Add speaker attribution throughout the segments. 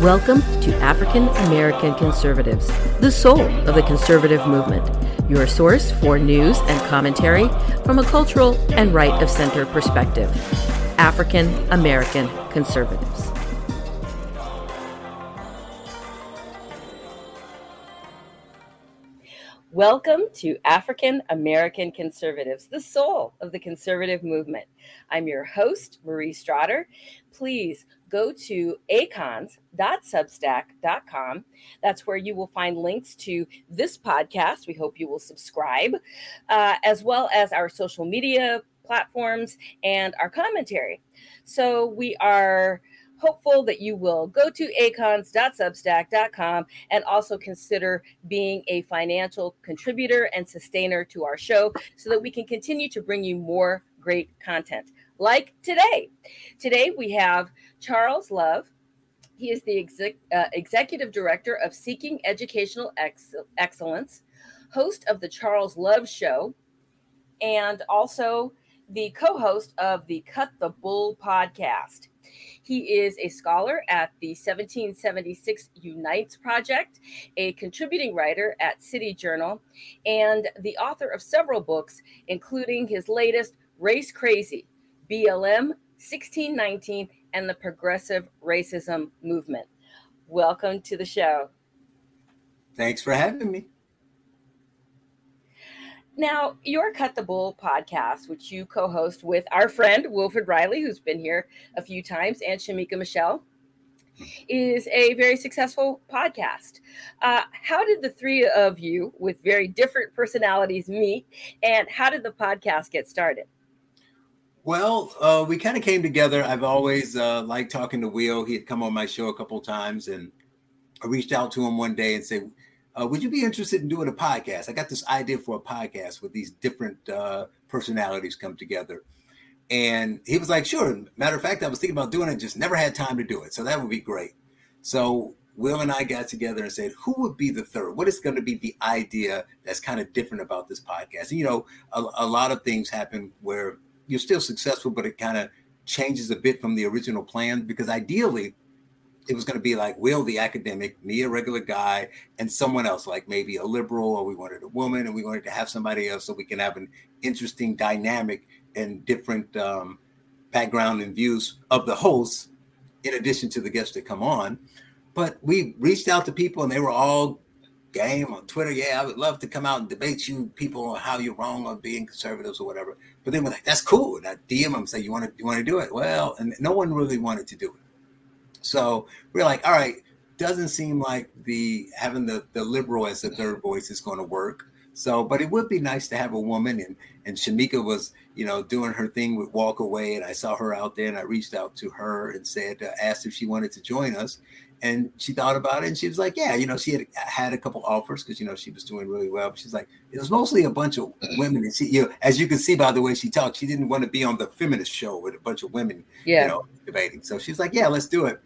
Speaker 1: Welcome to African American Conservatives, the soul of the conservative movement, your source for news and commentary from a cultural and right of center perspective. African American Conservatives. Welcome to African American Conservatives, the soul of the conservative movement. I'm your host, Marie Stroughter. Please go to acons.substack.com. That's where you will find links to this podcast. We hope you will subscribe, uh, as well as our social media platforms and our commentary. So we are hopeful that you will go to acons.substack.com and also consider being a financial contributor and sustainer to our show so that we can continue to bring you more great content like today. Today we have Charles Love. He is the exec, uh, executive director of Seeking Educational Ex- Excellence, host of the Charles Love Show, and also the co host of the Cut the Bull podcast. He is a scholar at the 1776 Unites Project, a contributing writer at City Journal, and the author of several books, including his latest, Race Crazy BLM 1619 and the Progressive Racism Movement. Welcome to the show.
Speaker 2: Thanks for having me.
Speaker 1: Now, your Cut the Bull podcast, which you co host with our friend Wilfred Reilly, who's been here a few times, and Shemeka Michelle, is a very successful podcast. Uh, how did the three of you, with very different personalities, meet, and how did the podcast get started?
Speaker 2: Well, uh, we kind of came together. I've always uh, liked talking to Will. He had come on my show a couple times, and I reached out to him one day and said, uh, would you be interested in doing a podcast? I got this idea for a podcast with these different uh, personalities come together. And he was like, sure. Matter of fact, I was thinking about doing it, just never had time to do it. So that would be great. So Will and I got together and said, who would be the third? What is going to be the idea that's kind of different about this podcast? And, you know, a, a lot of things happen where you're still successful, but it kind of changes a bit from the original plan because ideally it was going to be like Will, the academic, me, a regular guy, and someone else, like maybe a liberal, or we wanted a woman, and we wanted to have somebody else so we can have an interesting dynamic and different um, background and views of the hosts, in addition to the guests that come on. But we reached out to people, and they were all game on Twitter. Yeah, I would love to come out and debate you people on how you're wrong on being conservatives or whatever. But then we're like, that's cool. And I DM them, say, you want to you want to do it? Well, and no one really wanted to do it. So we're like, all right, doesn't seem like the having the, the liberal as the third voice is going to work. So, but it would be nice to have a woman and and Shemeka was, you know, doing her thing with Walk Away, and I saw her out there, and I reached out to her and said, uh, asked if she wanted to join us, and she thought about it, and she was like, yeah, you know, she had had a couple offers because you know she was doing really well. But she's like, it was mostly a bunch of mm-hmm. women, and she, you know, as you can see by the way she talked, she didn't want to be on the feminist show with a bunch of women, yeah. you know, debating. So she's like, yeah, let's do it.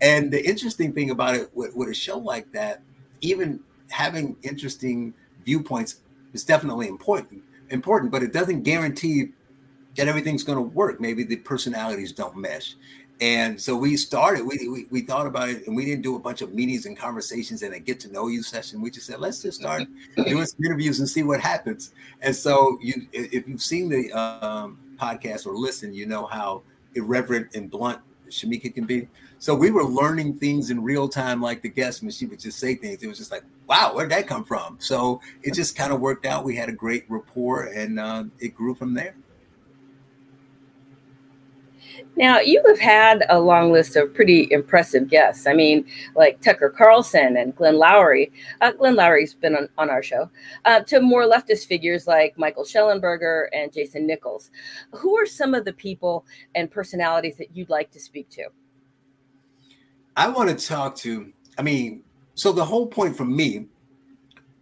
Speaker 2: And the interesting thing about it with, with a show like that, even having interesting viewpoints is definitely important. Important, but it doesn't guarantee that everything's going to work. Maybe the personalities don't mesh. And so we started, we, we, we, thought about it and we didn't do a bunch of meetings and conversations and a get to know you session. We just said, let's just start doing some interviews and see what happens. And so you, if you've seen the um, podcast or listen, you know how irreverent and blunt Shemeka can be. So we were learning things in real time, like the guest, when she would just say things. It was just like, wow, where'd that come from? So it just kind of worked out. We had a great rapport, and uh, it grew from there.
Speaker 1: Now, you have had a long list of pretty impressive guests. I mean, like Tucker Carlson and Glenn Loury. Uh, Glenn Loury's been on, on our show, uh, to more leftist figures like Michael Shellenberger and Jason Nichols. Who are some of the people and personalities that you'd like to speak to?
Speaker 2: I want to talk to, I mean, so the whole point for me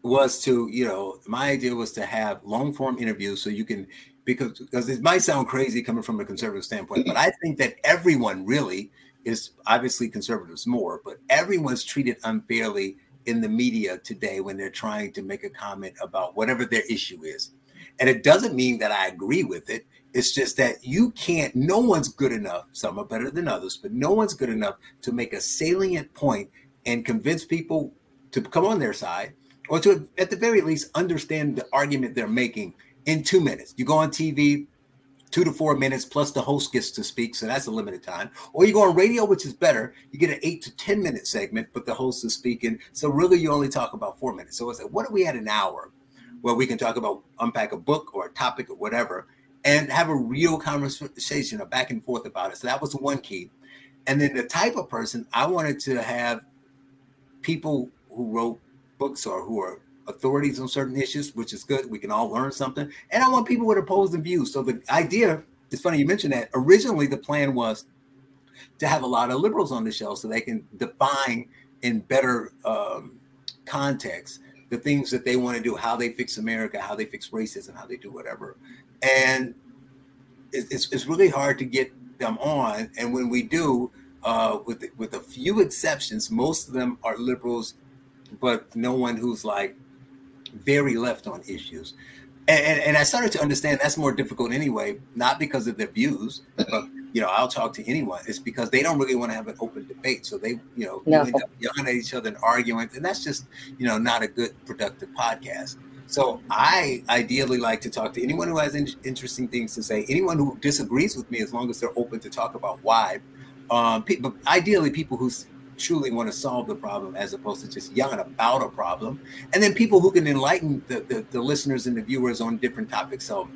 Speaker 2: was to, you know, my idea was to have long form interviews so you can, because, because it might sound crazy coming from a conservative standpoint, but I think that everyone really is obviously conservatives more, but everyone's treated unfairly in the media today when they're trying to make a comment about whatever their issue is. And it doesn't mean that I agree with it It's just that you can't, no one's good enough. Some are better than others, but no one's good enough to make a salient point and convince people to come on their side or to, at the very least, understand the argument they're making in two minutes. You go on TV, two to four minutes plus the host gets to speak so that's a limited time. Or you go on radio which is better. You get an eight to ten minute segment but the host is speaking. So really you only talk about four minutes. So it's like what if we had an hour where we can talk about unpack a book or a topic or whatever and have a real conversation a back and forth about it? So that was one key. And then the type of person i wanted to have people who wrote books or who are authorities on certain issues, which is good. We can all learn something. And I want people with opposing views. So the idea, it's funny you mentioned that. Originally, the plan was to have a lot of liberals on the show so they can define in better um, context the things that they want to do, how they fix America, how they fix racism, how they do whatever. And it's, it's really hard to get them on. And when we do, uh, with with a few exceptions, most of them are liberals, but no one who's like very left on issues. And, and, and, I started to understand that's more difficult anyway, not because of their views, but you know, I'll talk to anyone. It's because they don't really want to have an open debate. So they, you know, no. end up yelling at each other and arguing, and that's just, you know, not a good productive podcast. So I ideally like to talk to anyone who has in- interesting things to say, anyone who disagrees with me, as long as they're open to talk about why. Um, but ideally, people who truly want to solve the problem as opposed to just yelling about a problem. And then people who can enlighten the, the, the listeners and the viewers on different topics. So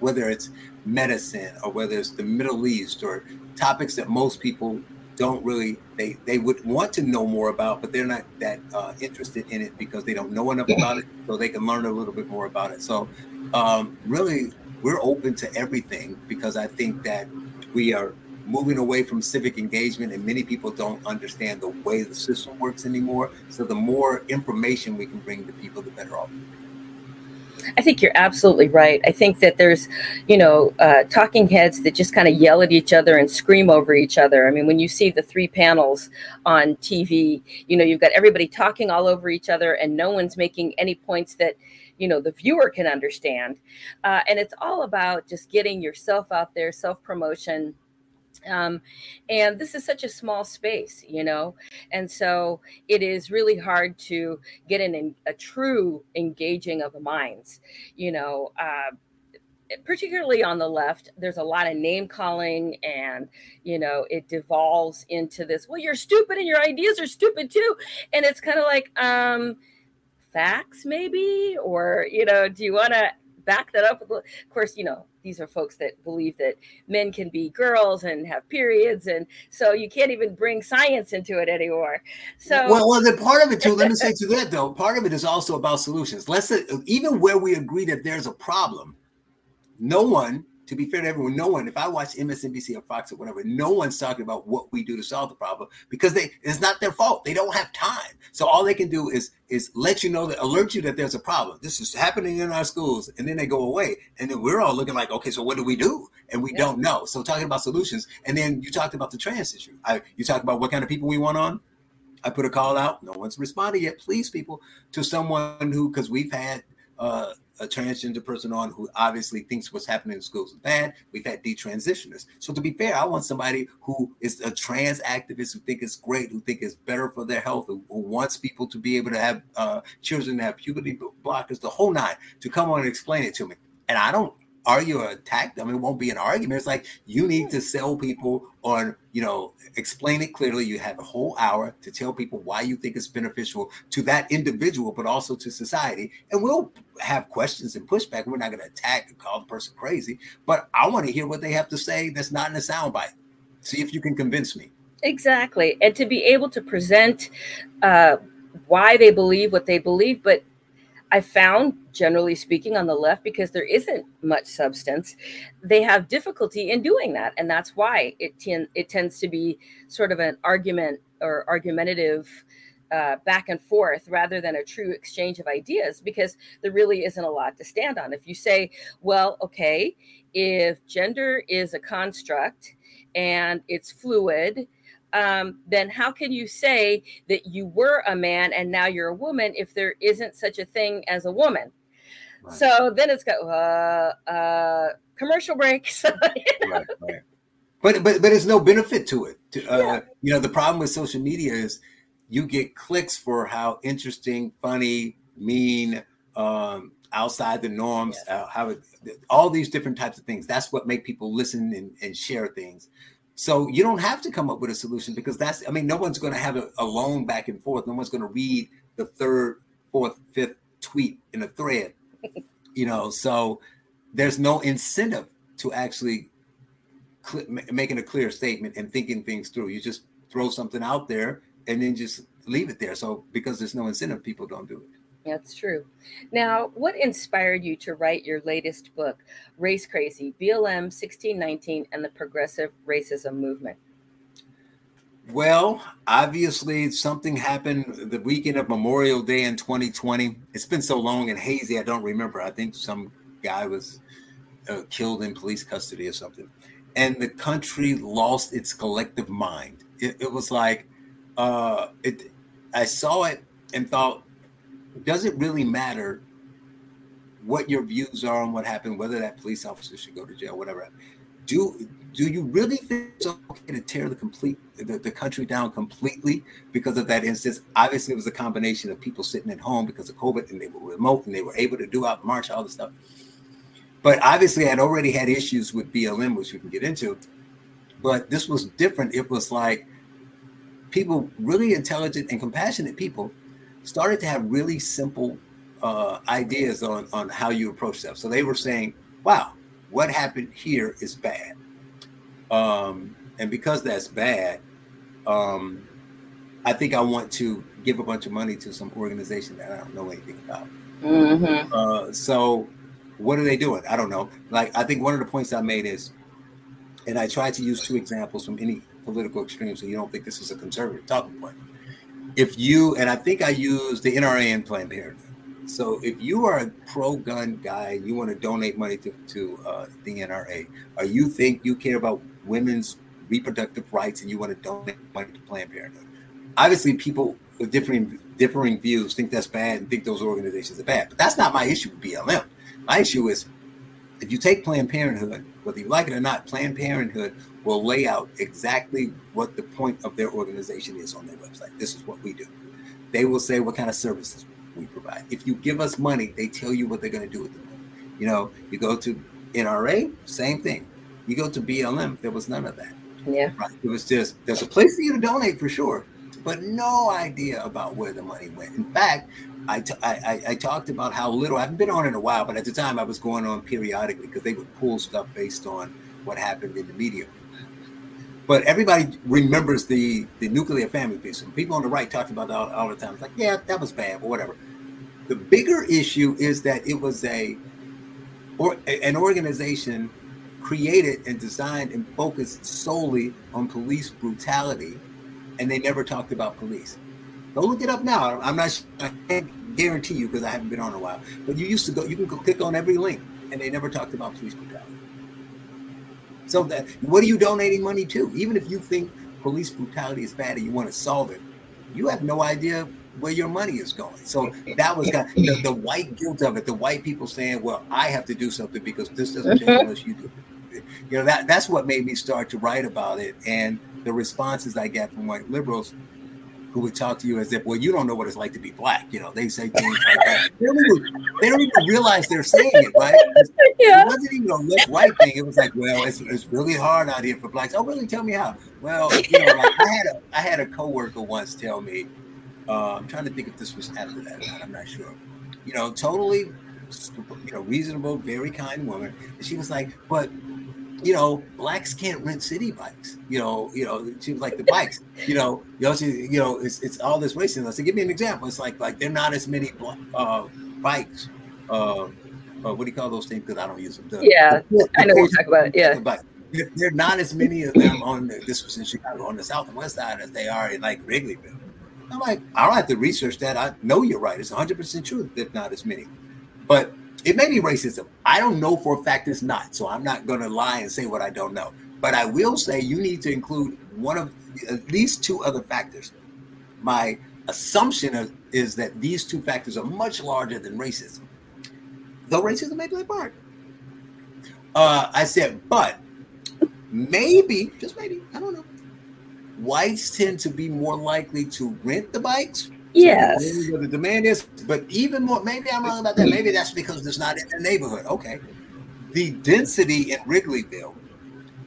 Speaker 2: whether it's medicine or whether it's the Middle East or topics that most people don't really they they would want to know more about but they're not that uh, interested in it because they don't know enough about it so they can learn a little bit more about it so um, really we're open to everything because i think that we are moving away from civic engagement, and many people don't understand the way the system works anymore. So the more information we can bring to people, the better off.
Speaker 1: I think you're absolutely right. I think that there's, you know, uh, talking heads that just kind of yell at each other and scream over each other. I mean, when you see the three panels on TV, you know, you've got everybody talking all over each other and no one's making any points that, you know, the viewer can understand. Uh, and it's all about just getting yourself out there, self promotion, um, and this is such a small space you know? And so it is really hard to get in a true engaging of the minds you know? Uh, particularly on the left there's a lot of name calling and you know it devolves into this well you're stupid and your ideas are stupid too. And it's kind of like um facts maybe? Or you know do you want to back that up of course you know these are folks that believe that men can be girls and have periods, and so you can't even bring science into it anymore. So,
Speaker 2: well, well, the part of it too. let me say to that though, part of it is also about solutions. Let's say, even where we agree that there's a problem, no one to be fair to everyone, no one, if I watch MSNBC or Fox or whatever, no one's talking about what we do to solve the problem because they it's not their fault. They don't have time. So all they can do is is let you know that alert you that there's a problem. This is happening in our schools, and then they go away. And then we're all looking like, okay, so what do we do? And we yeah. don't know. So talking about solutions. And then you talked about the trans issue. I you talked about what kind of people we want on. I put a call out. No one's responded yet. Please, people, to someone who, because we've had uh, a transgender person on who obviously thinks what's happening in schools is bad. We've had detransitioners. So to be fair, I want somebody who is a trans activist who think it's great, who think it's better for their health, who, who wants people to be able to have uh, children that have puberty blockers, the whole nine, to come on and explain it to me. And I don't argue or attack them. It won't be an argument. It's like you need to sell people on, you know, explain it clearly. You have a whole hour to tell people why you think it's beneficial to that individual, but also to society. And we'll have questions and pushback. We're not going to attack and call the person crazy, but I want to hear what they have to say that's not in a soundbite. See if you can convince me.
Speaker 1: Exactly. And to be able to present uh, why they believe what they believe, but I found, generally speaking, on the left, because there isn't much substance, they have difficulty in doing that, and that's why it it tends to be sort of an argument or argumentative uh, back and forth rather than a true exchange of ideas, because there really isn't a lot to stand on. If you say, "Well, okay, if gender is a construct and it's fluid," um, then how can you say that you were a man and now you're a woman if there isn't such a thing as a woman? Right. So then it's got, uh, uh, commercial breaks. right,
Speaker 2: right. But but but there's no benefit to it. To, uh, yeah. You know, the problem with social media is you get clicks for how interesting, funny, mean, um, outside the norms, yes. uh, how it, all these different types of things. That's what make people listen and, and share things. So you don't have to come up with a solution because that's I mean, no one's going to have a, a loan back and forth. No one's going to read the third, fourth, fifth tweet in a thread. you know, so there's no incentive to actually cl- making a clear statement and thinking things through. You just throw something out there and then just leave it there. So because there's no incentive, people don't do it.
Speaker 1: That's true. Now, what inspired you to write your latest book, Race Crazy BLM 1619 and the Progressive Racism Movement?
Speaker 2: Well, obviously, something happened the weekend of Memorial Day in 2020. It's been so long and hazy, I don't remember. I think some guy was uh, killed in police custody or something. And the country lost its collective mind. It, it was like, uh, it. I saw it and thought, does it really matter what your views are on what happened, whether that police officer should go to jail, whatever? Do do you really think it's okay to tear the complete the, the country down completely because of that instance? Obviously, it was a combination of people sitting at home because of COVID and they were remote and they were able to do out march, all this stuff. But obviously, I'd already had issues with BLM, which we can get into. But this was different. It was like people, really intelligent and compassionate people, started to have really simple uh, ideas on, on how you approach stuff. So they were saying, wow, what happened here is bad. Um, and because that's bad, um, I think I want to give a bunch of money to some organization that I don't know anything about. Mm-hmm. Uh, so what are they doing? I don't know. Like I think one of the points I made is, and I tried to use two examples from any political extreme, so you don't think this is a conservative talking point if you and I think I use the NRA and Planned Parenthood. So if you are a pro-gun guy, you want to donate money to, to uh, the NRA, or you think you care about women's reproductive rights and you want to donate money to Planned Parenthood, obviously people with differing differing views think that's bad and think those organizations are bad. But that's not my issue with BLM. My issue is if you take Planned Parenthood, whether you like it or not, Planned Parenthood will lay out exactly what the point of their organization is on their website. This is what we do. They will say what kind of services we provide. If you give us money, they tell you what they're going to do with the money. You know, you go to NRA, same thing. You go to BLM, there was none of that.
Speaker 1: Yeah.
Speaker 2: Right. It was just there's a place for you to donate for sure, but no idea about where the money went. In fact, I, t- I, I talked about how little I haven't been on in a while, but at the time I was going on periodically because they would pull stuff based on what happened in the media but everybody remembers the the nuclear family piece. And people on the right talked about that all, all the time. It's like, yeah, that was bad, or whatever. The bigger issue is that it was a or an organization created and designed and focused solely on police brutality, and they never talked about police. Go look it up now. I'm not. I can't guarantee you because I haven't been on a while. But you used to go. You can go click on every link, and they never talked about police brutality. So that what are you donating money to? Even if you think police brutality is bad and you want to solve it, you have no idea where your money is going. So that was kind of, the, the, white guilt of it. The white people saying, "Well, I have to do something because this doesn't change unless you do." You know that that's what made me start to write about it, and the responses I get from white liberals who would talk to you as if, well, you don't know what it's like to be black. You know, they say things like that. They don't even, they don't even realize they're saying it, right? Yeah. It wasn't even a left right thing. It was like, well, it's, it's really hard out here for blacks. Oh, really? Tell me how. Well, you know, like I had a I had a coworker once tell me, uh, I'm trying to think if this was after that. I'm not sure. You know, totally, you know, reasonable, very kind woman. And she was like, but you know, blacks can't rent city Bikes. You know, you know, she was like the bikes. You know, you know, she, you know, it's, it's all this racism. I said, give me an example. It's like like there are not as many uh, bikes. Uh, uh, what do you call those things? Because I don't use them.
Speaker 1: The, yeah, the, I know what you're talking about. Yeah,
Speaker 2: but there, are not as many of them on the, this was in Chicago on the south and west side as they are in like Wrigleyville. I'm like, I don't have to research that. I know you're right. It's 100 percent true. There's not as many, but it may be racism. I don't know for a fact it's not. So I'm not going to lie and say what I don't know. But I will say you need to include one of at least two other factors. My assumption is that these two factors are much larger than racism, though racism may play a part. Uh, I said, but maybe, just maybe, I don't know. Whites tend to be more likely to rent the bikes.
Speaker 1: Yes.
Speaker 2: What the demand is, but even more, maybe I'm wrong about that. Maybe that's because it's not in the neighborhood. Okay. The density in Wrigleyville,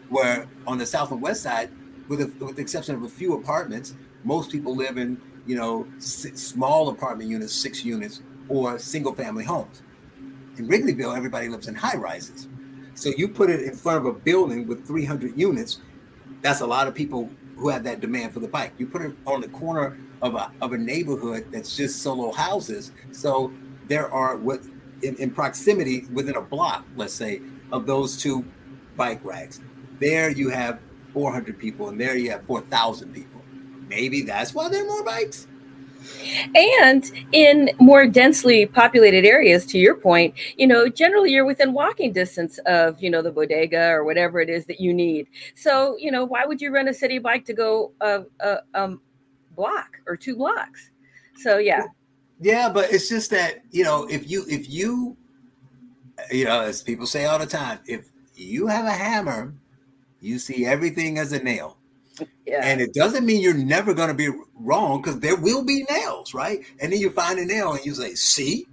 Speaker 2: where on the south and west side, with, a, with the exception of a few apartments, most people live in, you know, small apartment units, six units, or single family homes. In Wrigleyville, everybody lives in high rises. So you put it in front of a building with 300 units, that's a lot of people who have that demand for the bike. You put it on the corner of a, of a neighborhood that's just solo houses. So there are what in, in proximity within a block, let's say, of those two bike racks. There you have 400 people, and there you have 4,000 people. Maybe that's why there are more bikes.
Speaker 1: And in more densely populated areas, to your point, you know, generally you're within walking distance of, you know, the bodega or whatever it is that you need. So, you know, why would you rent a city bike to go a, a um, block or two blocks? So, yeah.
Speaker 2: Yeah, but it's just that, you know, if you, if you, you know, as people say all the time, if you have a hammer, you see everything as a nail. Yeah. And it doesn't mean you're never going to be wrong because there will be nails, right? And then you find a nail and you say, see?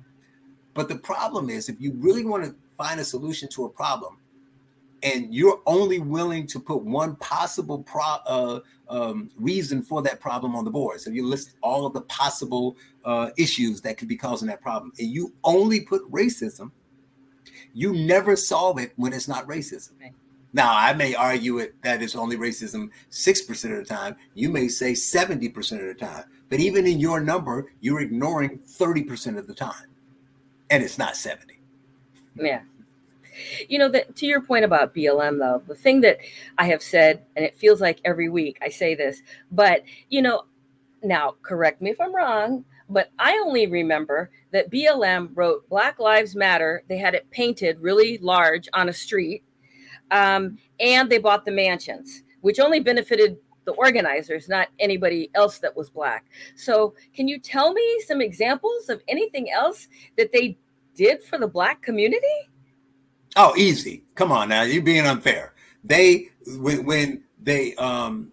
Speaker 2: But the problem is, if you really want to find a solution to a problem and you're only willing to put one possible pro, uh, um, reason for that problem on the board, so you list all of the possible uh, issues that could be causing that problem, and you only put racism, you never solve it when it's not racism. Right. Now, I may argue it that it's only racism 6% of the time. You may say 70% of the time. But even in your number, you're ignoring 30% of the time. And it's not 70.
Speaker 1: Yeah. You know, that to your point about BLM, though, the thing that I have said, and it feels like every week I say this, but, you know, now correct me if I'm wrong, but I only remember that BLM wrote Black Lives Matter. They had it painted really large on a street um, and they bought the mansions, which only benefited the organizers, not anybody else that was black. So, can you tell me some examples of anything else that they did for the black community?
Speaker 2: Oh, easy. Come on now, you're being unfair. They when when they um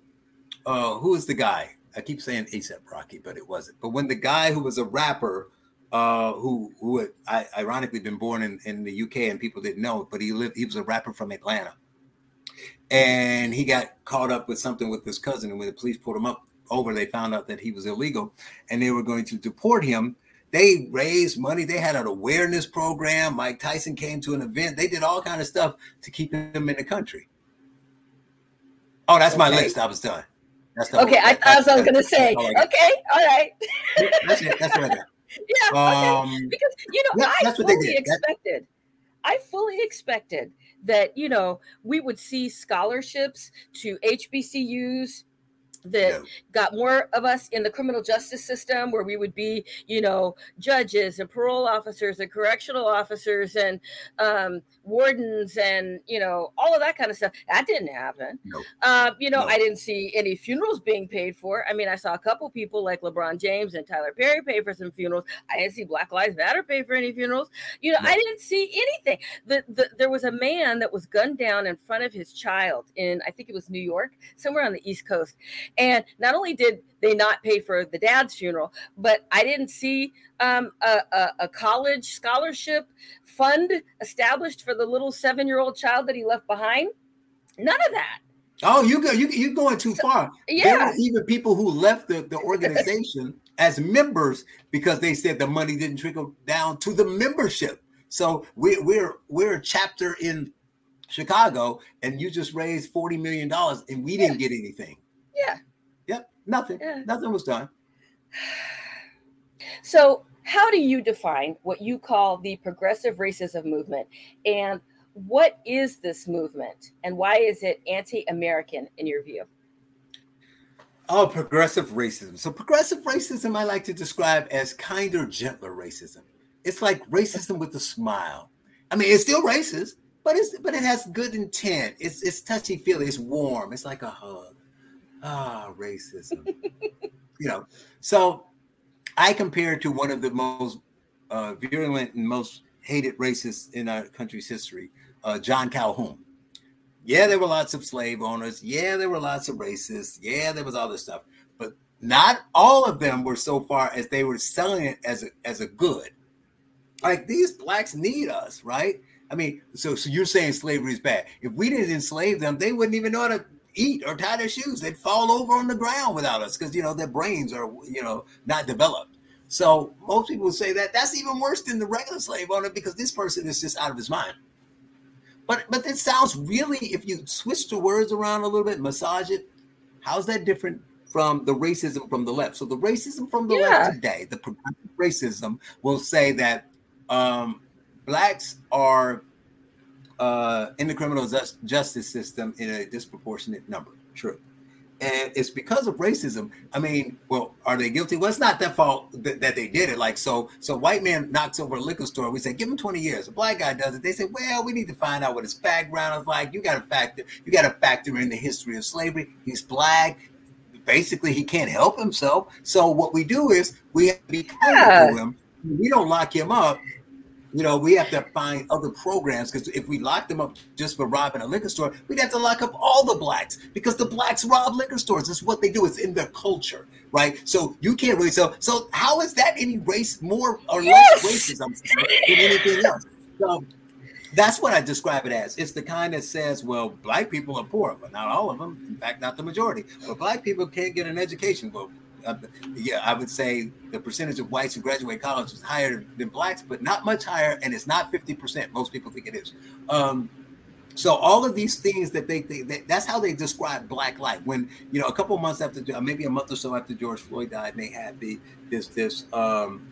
Speaker 2: uh who is the guy? I keep saying ASAP Rocky, but it wasn't. But when the guy who was a rapper uh, who who had I, ironically been born in, in the UK and people didn't know, but he lived. He was a rapper from Atlanta, and he got caught up with something with his cousin. And when the police pulled him up over, they found out that he was illegal, and they were going to deport him. They raised money. They had an awareness program. Mike Tyson came to an event. They did all kind of stuff to keep him in the country. Oh, that's okay. my list. I was done.
Speaker 1: That's okay, I, I was, was going to say. Okay, all right.
Speaker 2: that's it. That's what I got.
Speaker 1: Yeah, um, okay. because you know, yeah, I fully expected. I fully expected that you know we would see scholarships to HBCUs that no. got more of us in the criminal justice system where we would be you know judges and parole officers and correctional officers and um, wardens and you know all of that kind of stuff. That didn't happen. No. uh, you know no. i didn't see any funerals being paid for. I mean i saw a couple people like lebron james and tyler perry pay for some funerals. I didn't see black lives matter pay for any funerals. You know i didn't see anything. The, the, there was a man that was gunned down in front of his child in i think it was new york somewhere on the east coast and not only did they not pay for the dad's funeral, but I didn't see um, a, a, a, college scholarship fund established for the little seven year old child that he left behind. None of that.
Speaker 2: Oh, you go you you're going too far. Yeah. There were even people who left the, the organization as members because they said the money didn't trickle down to the membership. So we, we're we're a chapter in Chicago, and you just raised forty million dollars, and we didn't get anything.
Speaker 1: Yeah.
Speaker 2: Yep. Nothing. Yeah. Nothing was done.
Speaker 1: So, how do you define what you call the progressive racism movement? And what is this movement? And why is it anti American in your view?
Speaker 2: Oh, progressive racism. So, progressive racism, I like to describe as kinder, gentler racism. It's like racism with a smile. I mean, it's still racist, but it's but it has good intent. It's it's touchy feely. It's warm. It's like a hug ah, racism. you know, so I compare to one of the most uh, virulent and most hated racists in our country's history, uh, John Calhoun. Yeah, there were lots of slave owners. Yeah, there were lots of racists. Yeah, there was all this stuff. But not all of them were so far as they were selling it as a, as a good. Like these blacks need us, right? I mean, so so you're saying slavery is bad. If we didn't enslave them, they wouldn't even know how to eat or tie their shoes. They'd fall over on the ground without us because you know their brains are you know not developed. So most people would say that that's even worse than the regular slave owner because this person is just out of his mind. But but it sounds really, if you switch the words around a little bit, massage it, how's that different from the racism from the left? So the racism from the yeah. left today, the progressive racism will say that um, blacks are uh, in the criminal justice system in a disproportionate number. True and it's because of racism. I mean, well, are they guilty? Well, it's not their fault that, that they did it. Like, so, so white man knocks over a liquor store. We say, give him 20 years. A black guy does it. They say, well, we need to find out what his background is like. You got to factor, you got to factor in the history of slavery. He's black. Basically, he can't help himself. So what we do is we have to be kind yeah. to him. We don't lock him up you know, we have to find other programs because if we lock them up just for robbing a liquor store, we'd have to lock up all the blacks because the blacks rob liquor stores. It's what they do. It's in their culture, right? So you can't really. So, so how is that any race more or yes! less racism than anything else? So that's what I describe it as. It's the kind that says, well, black people are poor, but not all of them. In fact, not the majority. But black people can't get an education. Well, uh, yeah, I would say the percentage of whites who graduate college is higher than blacks, but not much higher, and it's not 50%. Most people think it is. Um, so all of these things that they, they, they, that's how they describe black life. When you know, a couple months after, maybe a month or so after George Floyd died, they had the this this um,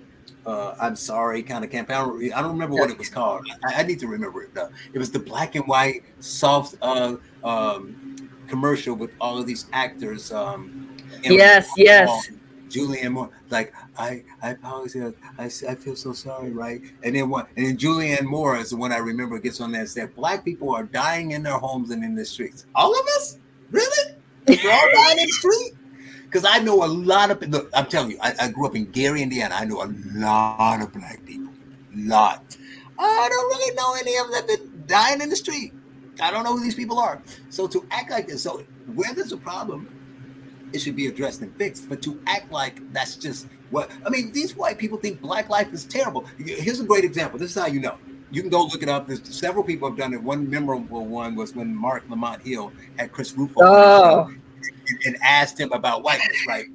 Speaker 2: uh, I'm sorry kind of campaign. I don't remember what it was called. I, I need to remember it though. It was the black and white soft uh, um, commercial with all of these actors. Um,
Speaker 1: yes, yes.
Speaker 2: Julianne Moore, like I, I apologize. I, I feel so sorry, right? And then what? And then Julianne Moore is the one I remember gets on there and said, "Black people are dying in their homes and in the streets. All of us, really? We're all dying in the street." Because I know a lot of look, I'm telling you, I, I, grew up in Gary, Indiana. I know a lot of black people. Lot. I don't really know any of them that been dying in the street. I don't know who these people are. So to act like this, so where there's a problem, it should be addressed and fixed. But to act like that's just what I mean, these white people think black life is terrible. Here's a great example. This is how you know. You can go look it up. There's several people have done it. One memorable one was when Marc Lamont Hill had Chris Rufo oh. and, and asked him about whiteness, right?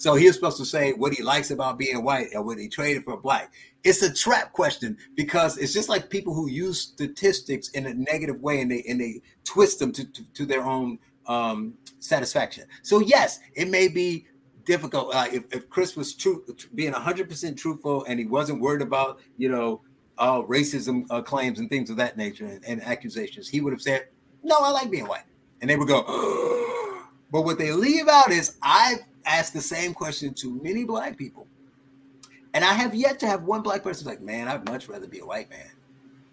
Speaker 2: So he was supposed to say what he likes about being white and what he traded for black. It's a trap question because it's just like people who use statistics in a negative way and they and they twist them to, to, to their own um, satisfaction. So yes, it may be difficult. Uh, if, if Chris was true, being hundred percent truthful, and he wasn't worried about you know uh, racism uh, claims and things of that nature and, and, accusations, he would have said, "No, I like being white," and they would go. but what they leave out is I've asked the same question to many black people, and I have yet to have one black person like, "Man, I'd much rather be a white man."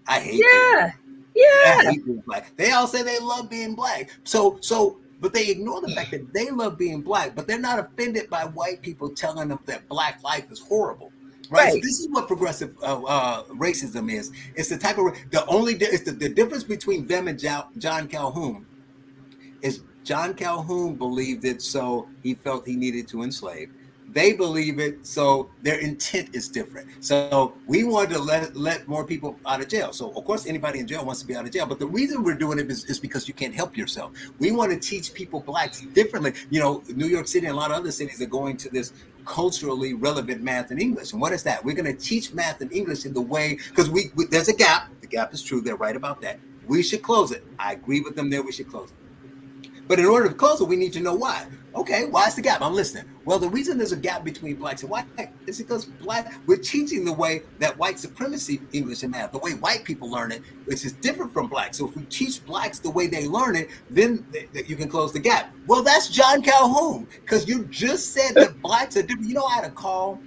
Speaker 2: I hate.
Speaker 1: Yeah. Yeah.
Speaker 2: black. They all say they love being black. So so but they ignore the fact that they love being black, but they're not offended by white people telling them that black life is horrible. Right. right. So this is what progressive uh, uh, racism is. It's the type of the only it's the, the difference between them and John Calhoun is John Calhoun believed it, so he felt he needed to enslave. They believe it, so their intent is different. So we wanted to let let more people out of jail. So of course, anybody in jail wants to be out of jail. But the reason we're doing it is, is because you can't help yourself. We want to teach people blacks differently. You know, New York City and a lot of other cities are going to this culturally relevant math and English. And what is that? We're going to teach math and English in the way because we, we there's a gap. The gap is true. They're right about that. We should close it. I agree with them there. We should close it. But in order to close it, we need to know why. Okay, why is the gap? I'm listening. Well, the reason there's a gap between blacks and white is because black we're teaching the way that white supremacy English and math, the way white people learn it, which is different from blacks. So if we teach blacks the way they learn it, then you can close the gap. Well, that's John Calhoun because you just said that blacks are different. You know, I had a call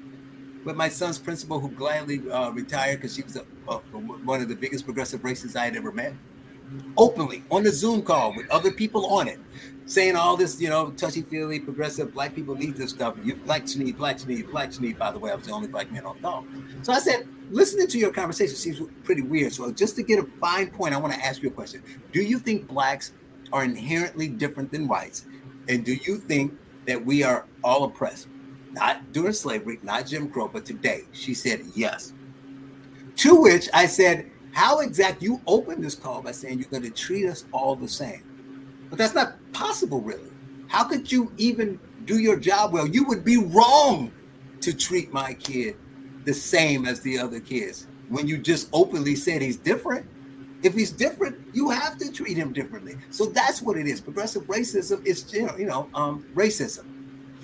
Speaker 2: with my son's principal who gladly uh, retired because she was a, a, one of the biggest progressive racists I had ever met openly on the Zoom call with other people on it, saying all this, you know, touchy feely, progressive, black people need this stuff. You blacks need, blacks need, blacks need. By the way, I was the only black man on the call. So I said, listening to your conversation seems pretty weird. So just to get a fine point, I want to ask you a question. Do you think blacks are inherently different than whites? And do you think that we are all oppressed? Not during slavery, not Jim Crow, but today. She said yes. To which I said, How exact you opened this call by saying you're going to treat us all the same. But that's not possible, really. How could you even do your job well? You would be wrong to treat my kid the same as the other kids when you just openly said he's different. If he's different, you have to treat him differently. So that's what it is. Progressive racism is, you know, you know um, racism.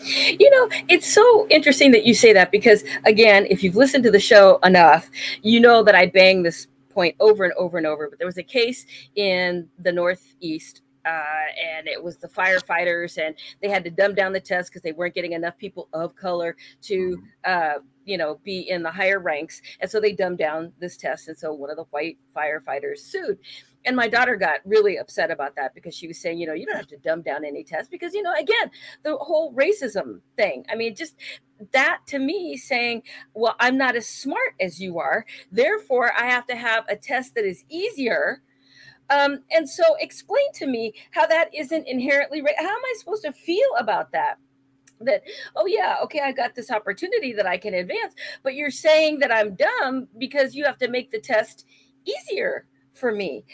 Speaker 1: You know, it's so interesting that you say that because, again, if you've listened to the show enough, you know that I bang this point over and over and over. But there was a case in the Northeast uh, and it was the firefighters, and they had to dumb down the test because they weren't getting enough people of color to, mm-hmm. uh, you know, be in the higher ranks, and so they dumbed down this test, and so one of the white firefighters sued. And my daughter got really upset about that because she was saying, you know, you don't have to dumb down any test because, you know, again, the whole racism thing. I mean, just that to me saying, well, I'm not as smart as you are. Therefore, I have to have a test that is easier um, and so explain to me how that isn't inherently right. How am I supposed to feel about that? That, oh, yeah, okay, I got this opportunity that I can advance, but you're saying that I'm dumb because you have to make the test easier for me.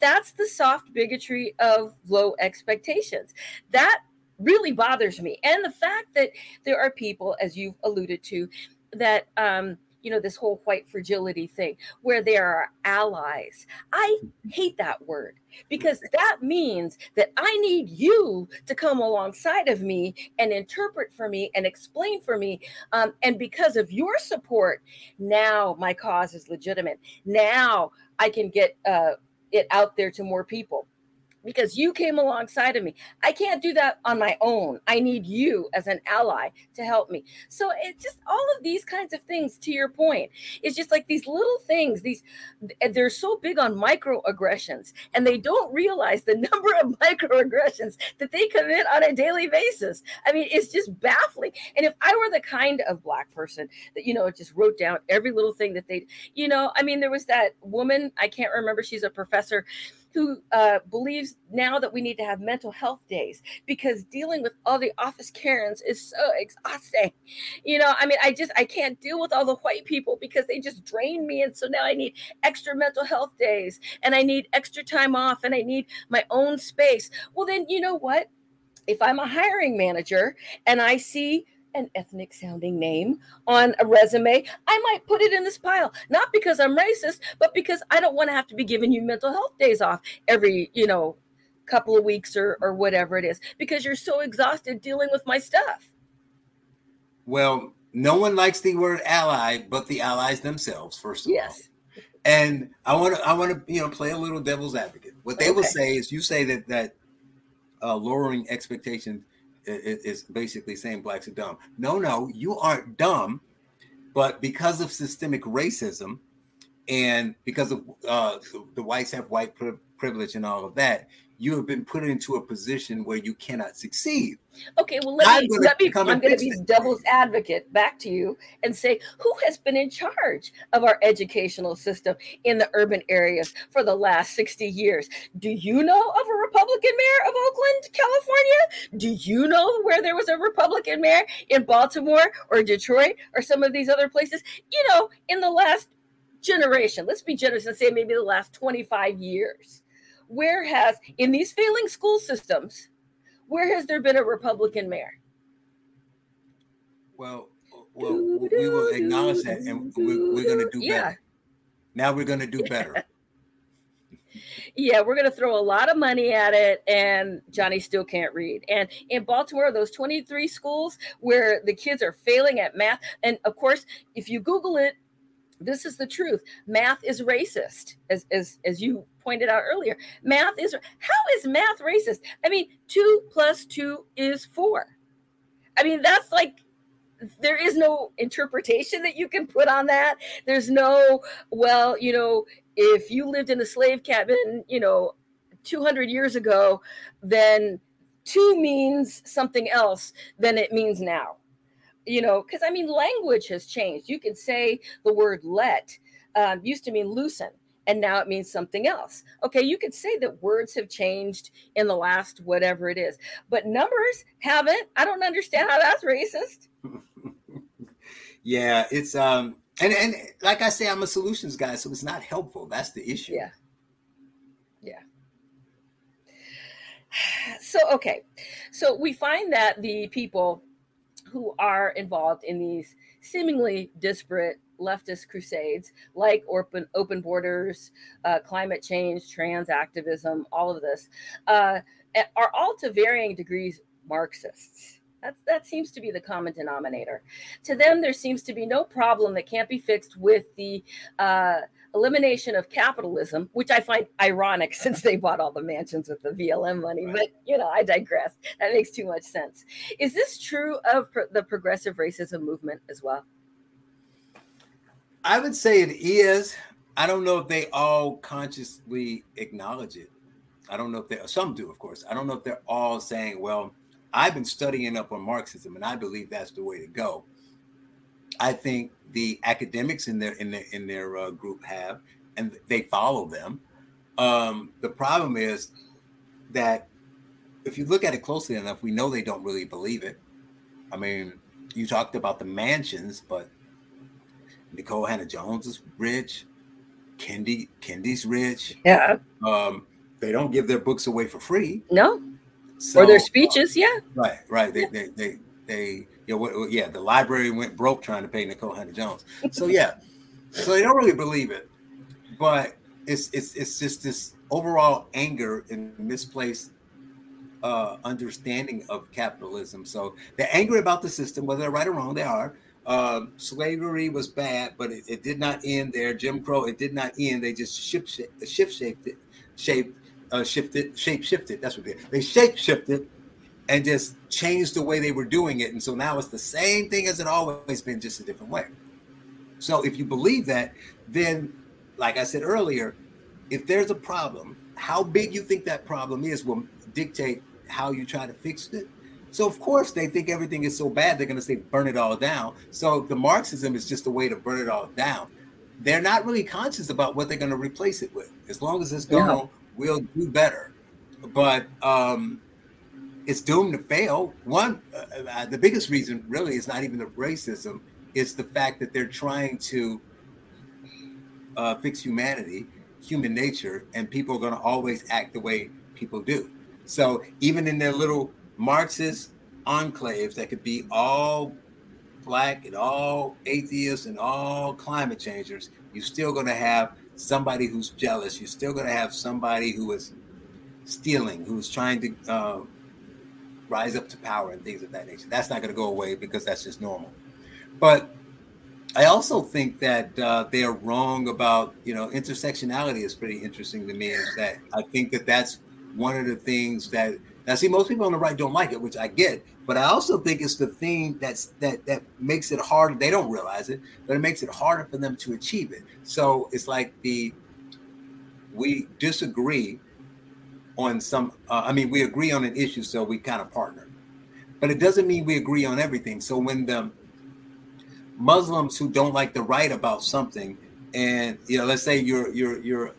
Speaker 1: That's the soft bigotry of low expectations. That really bothers me. And the fact that there are people, as you've alluded to, that um, you know, this whole white fragility thing where there are allies. I hate that word because that means that I need you to come alongside of me and interpret for me and explain for me. Um, and because of your support, now my cause is legitimate. Now I can get uh, it out there to more people because you came alongside of me. I can't do that on my own. I need you as an ally to help me. So it's just all of these kinds of things to your point. It's just like these little things, these they're so big on microaggressions and they don't realize the number of microaggressions that they commit on a daily basis. I mean, it's just baffling. And if I were the kind of black person that you know just wrote down every little thing that they, you know, I mean there was that woman, I can't remember, she's a professor who uh, believes now that we need to have mental health days because dealing with all the office Karens is so exhausting. You know, I mean, I just I can't deal with all the white people because they just drain me, and so now I need extra mental health days, and I need extra time off, and I need my own space. Well, then you know what? If I'm a hiring manager and I see an ethnic sounding name on a resume, I might put it in this pile. Not because I'm racist, but because I don't want to have to be giving you mental health days off every, you know, couple of weeks or, or whatever it is, because you're so exhausted dealing with my stuff.
Speaker 2: Well, no one likes the word ally but the allies themselves, first of yes. all. And I want to I want to you know play a little devil's advocate. What they okay. will say is you say that that uh, lowering expectations is basically saying blacks are dumb. No, no, you aren't dumb, but because of systemic racism and because of uh, the, the whites have white privilege and all of that, you have been put into a position where you cannot succeed.
Speaker 1: Okay, well let me let me I'm going to be devil's advocate back to you and say who has been in charge of our educational system in the urban areas for the last 60 years? Do you know of a Republican mayor of Oakland, California? Do you know where there was a Republican mayor in Baltimore or Detroit or some of these other places? You know, in the last generation, let's be generous and say maybe the last 25 years where has in these failing school systems where has there been a republican mayor
Speaker 2: well well we will acknowledge that and we're, we're going to do yeah. better now we're going to do better
Speaker 1: yeah, we're going to throw a lot of money at it, and Johnny still can't read. And in Baltimore, those 23 schools where the kids are failing at math, and of course, if you Google it, this is the truth. Math is racist, as as as you pointed out earlier. Math is how is math racist? I mean, two plus two is four. I mean, that's like there is no interpretation that you can put on that. There's no, well, you know, if you lived in a slave cabin, you know, 200 years ago, then two means something else than it means now. you know, because I mean, language has changed. You can say the word let um, used to mean loosen, and now it means something else. Okay, you could say that words have changed in the last whatever it is, but numbers haven't. I don't understand how that's racist.
Speaker 2: yeah, it's um, and and like I say, I'm a solutions guy, so it's not helpful. That's the issue.
Speaker 1: Yeah. Yeah. So okay, so we find that the people who are involved in these seemingly disparate leftist crusades like open open borders, uh, climate change, trans activism, all of this uh, are all to varying degrees Marxists. That's, that seems to be the common denominator. To them, there seems to be no problem that can't be fixed with the uh, elimination of capitalism, which I find ironic since they bought all the mansions with the BLM money. But you know, I digress. That makes too much sense. Is this true of pro- the progressive racism movement as well?
Speaker 2: I would say it is. I don't know if they all consciously acknowledge it. I don't know if they some do, of course. I don't know if they're all saying, "Well, I've been studying up on Marxism, and I believe that's the way to go." I think the academics in their in their in their uh, group have, and they follow them. Um, the problem is that if you look at it closely enough, we know they don't really believe it. I mean, you talked about the mansions, but Nikole Hannah Jones is rich. Kendi Kendi's rich.
Speaker 1: Yeah.
Speaker 2: Um, they don't give their books away for free.
Speaker 1: No. So, or their speeches, uh, yeah.
Speaker 2: Right, right. They they they they you know, yeah, the library went broke trying to pay Nikole Hannah Jones. So yeah, so they don't really believe it, but it's it's it's just this overall anger and misplaced uh, understanding of capitalism. So they're angry about the system, whether they're right or wrong. They are. Uh, slavery was bad, but it, it, did not end there. Jim Crow, it did not end. They just shift shift shaped it, shaped, uh, shifted, shape shifted. That's what they they shape shifted and just changed the way they were doing it. And so now it's the same thing as it always been, just a different way. So if you believe that, then, like I said earlier, if there's a problem, how big you think that problem is will dictate how you try to fix it. So of course they think everything is so bad they're going to say burn it all down. So the Marxism is just a way to burn it all down. They're not really conscious about what they're going to replace it with. As long as it's gone, yeah. we'll do better. But um, it's doomed to fail. One, uh, uh, the biggest reason really is not even the racism; it's the fact that they're trying to uh, fix humanity, human nature, and people are going to always act the way people do. So even in their little Marxist enclaves that could be all black and all atheists and all climate changers, you're still going to have somebody who's jealous. You're still going to have somebody who is stealing, who's trying to uh, rise up to power and things of that nature. That's not going to go away because that's just normal. But I also think that uh, they are wrong about you know intersectionality is pretty interesting to me. Is that I think that that's one of the things that now see most people on the right don't like it, which I get. But I also think it's the thing that's that that makes it harder. They don't realize it, but it makes it harder for them to achieve it. So it's like the we disagree on some uh, i mean we agree on an issue so we kind of partner but it doesn't mean we agree on everything so when the muslims who don't like the right about something and you know let's say you're you're you're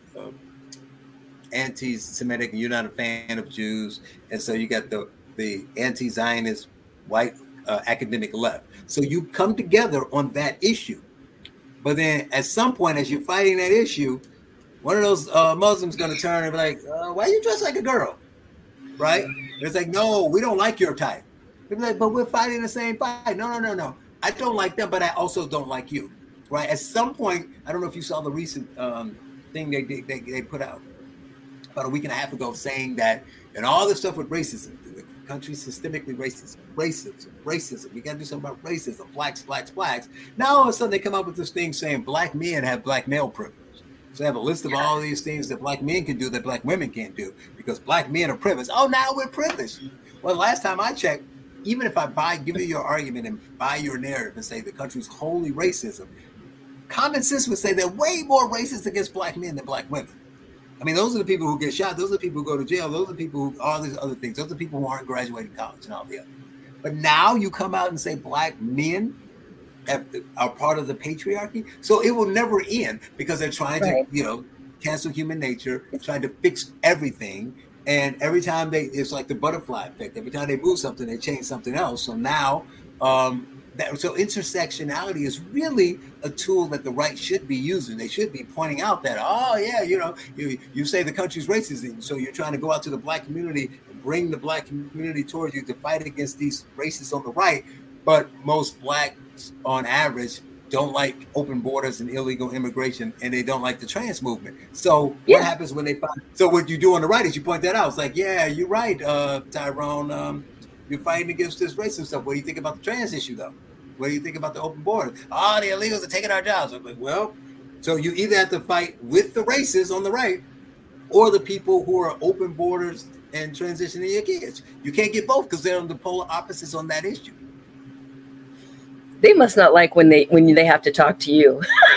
Speaker 2: anti-semitic and you're not a fan of jews and so you got the the anti-zionist white uh, academic left so you come together on that issue but then at some point as you're fighting that issue one of those uh, Muslims going to turn and be like, uh, "Why you dressed like a girl?" Right? It's like, "No, we don't like your type." They'd be like, "But we're fighting the same fight." No, no, no, no. I don't like them, but I also don't like you. Right? At some point, I don't know if you saw the recent um, thing they, they they put out about a week and a half ago, saying that and all this stuff with racism, the country's systemically racist, racism, racism. We got to do something about racism, blacks, blacks, blacks. Now all of a sudden they come up with this thing saying black men have black male privilege. So I have a list of all these things that black men can do that black women can't do because black men are privileged. Oh, now we're privileged. Well, last time I checked, even if I buy, give you your argument and buy your narrative and say the country's wholly racism, common sense would say they're way more racist against black men than black women. I mean, those are the people who get shot. Those are the people who go to jail. Those are the people who all these other things. Those are the people who aren't graduating college and all the other. But now you come out and say black men are part of the patriarchy. So it will never end because they're trying right. to, you know, cancel human nature, trying to fix everything. And every time they, it's like the butterfly effect. Every time they move something, they change something else. So now, um, that, so intersectionality is really a tool that the right should be using. They should be pointing out that, oh yeah, you know, you, you say the country's racist, and so you're trying to go out to the black community and bring the black community towards you to fight against these racists on the right. But most blacks, on average, don't like open borders and illegal immigration, and they don't like the trans movement. So yeah. what happens when they find? So what you do on the right is you point that out. It's like, yeah, you're right, uh, Tyrone. Um, you're fighting against this racism stuff. What do you think about the trans issue, though? What do you think about the open border? Oh, the illegals are taking our jobs. I'm like, well, so you either have to fight with the racists on the right or the people who are open borders and transitioning your kids. You can't get both because they're on the polar opposites on that issue.
Speaker 1: They must not like when they when they have to talk to you.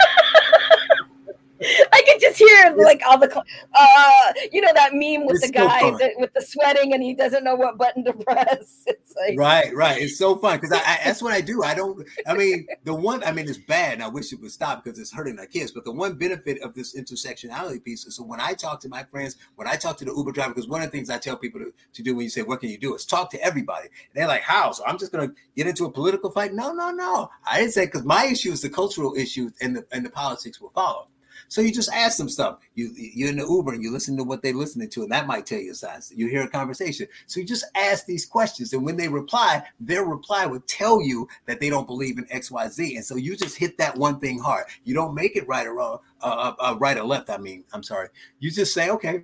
Speaker 1: Just hear like all the, uh, you know, that meme with it's the guy that, with the sweating and he doesn't know what button to press. It's like
Speaker 2: right, right. It's so fun because I, I, that's what I do. I don't. I mean, the one. I mean, it's bad, and I wish it would stop because it's hurting our kids. But the one benefit of this intersectionality piece is so when I talk to my friends, when I talk to the Uber driver, because one of the things I tell people to, to do when you say, "What can you do?" is talk to everybody. And they're like, "How?" So I'm just going to get into a political fight? No, no, no. I didn't say because my issue is the cultural issue, and the and the politics will follow. So you just ask them stuff. You you're in the Uber and you listen to what they're listening to, and that might tell you signs. You hear a conversation. So you just ask these questions, and when they reply, their reply would tell you that they don't believe in X, Y, Z. And so you just hit that one thing hard. You don't make it right or wrong, uh, uh, uh right or left. I mean, I'm sorry. You just say, okay,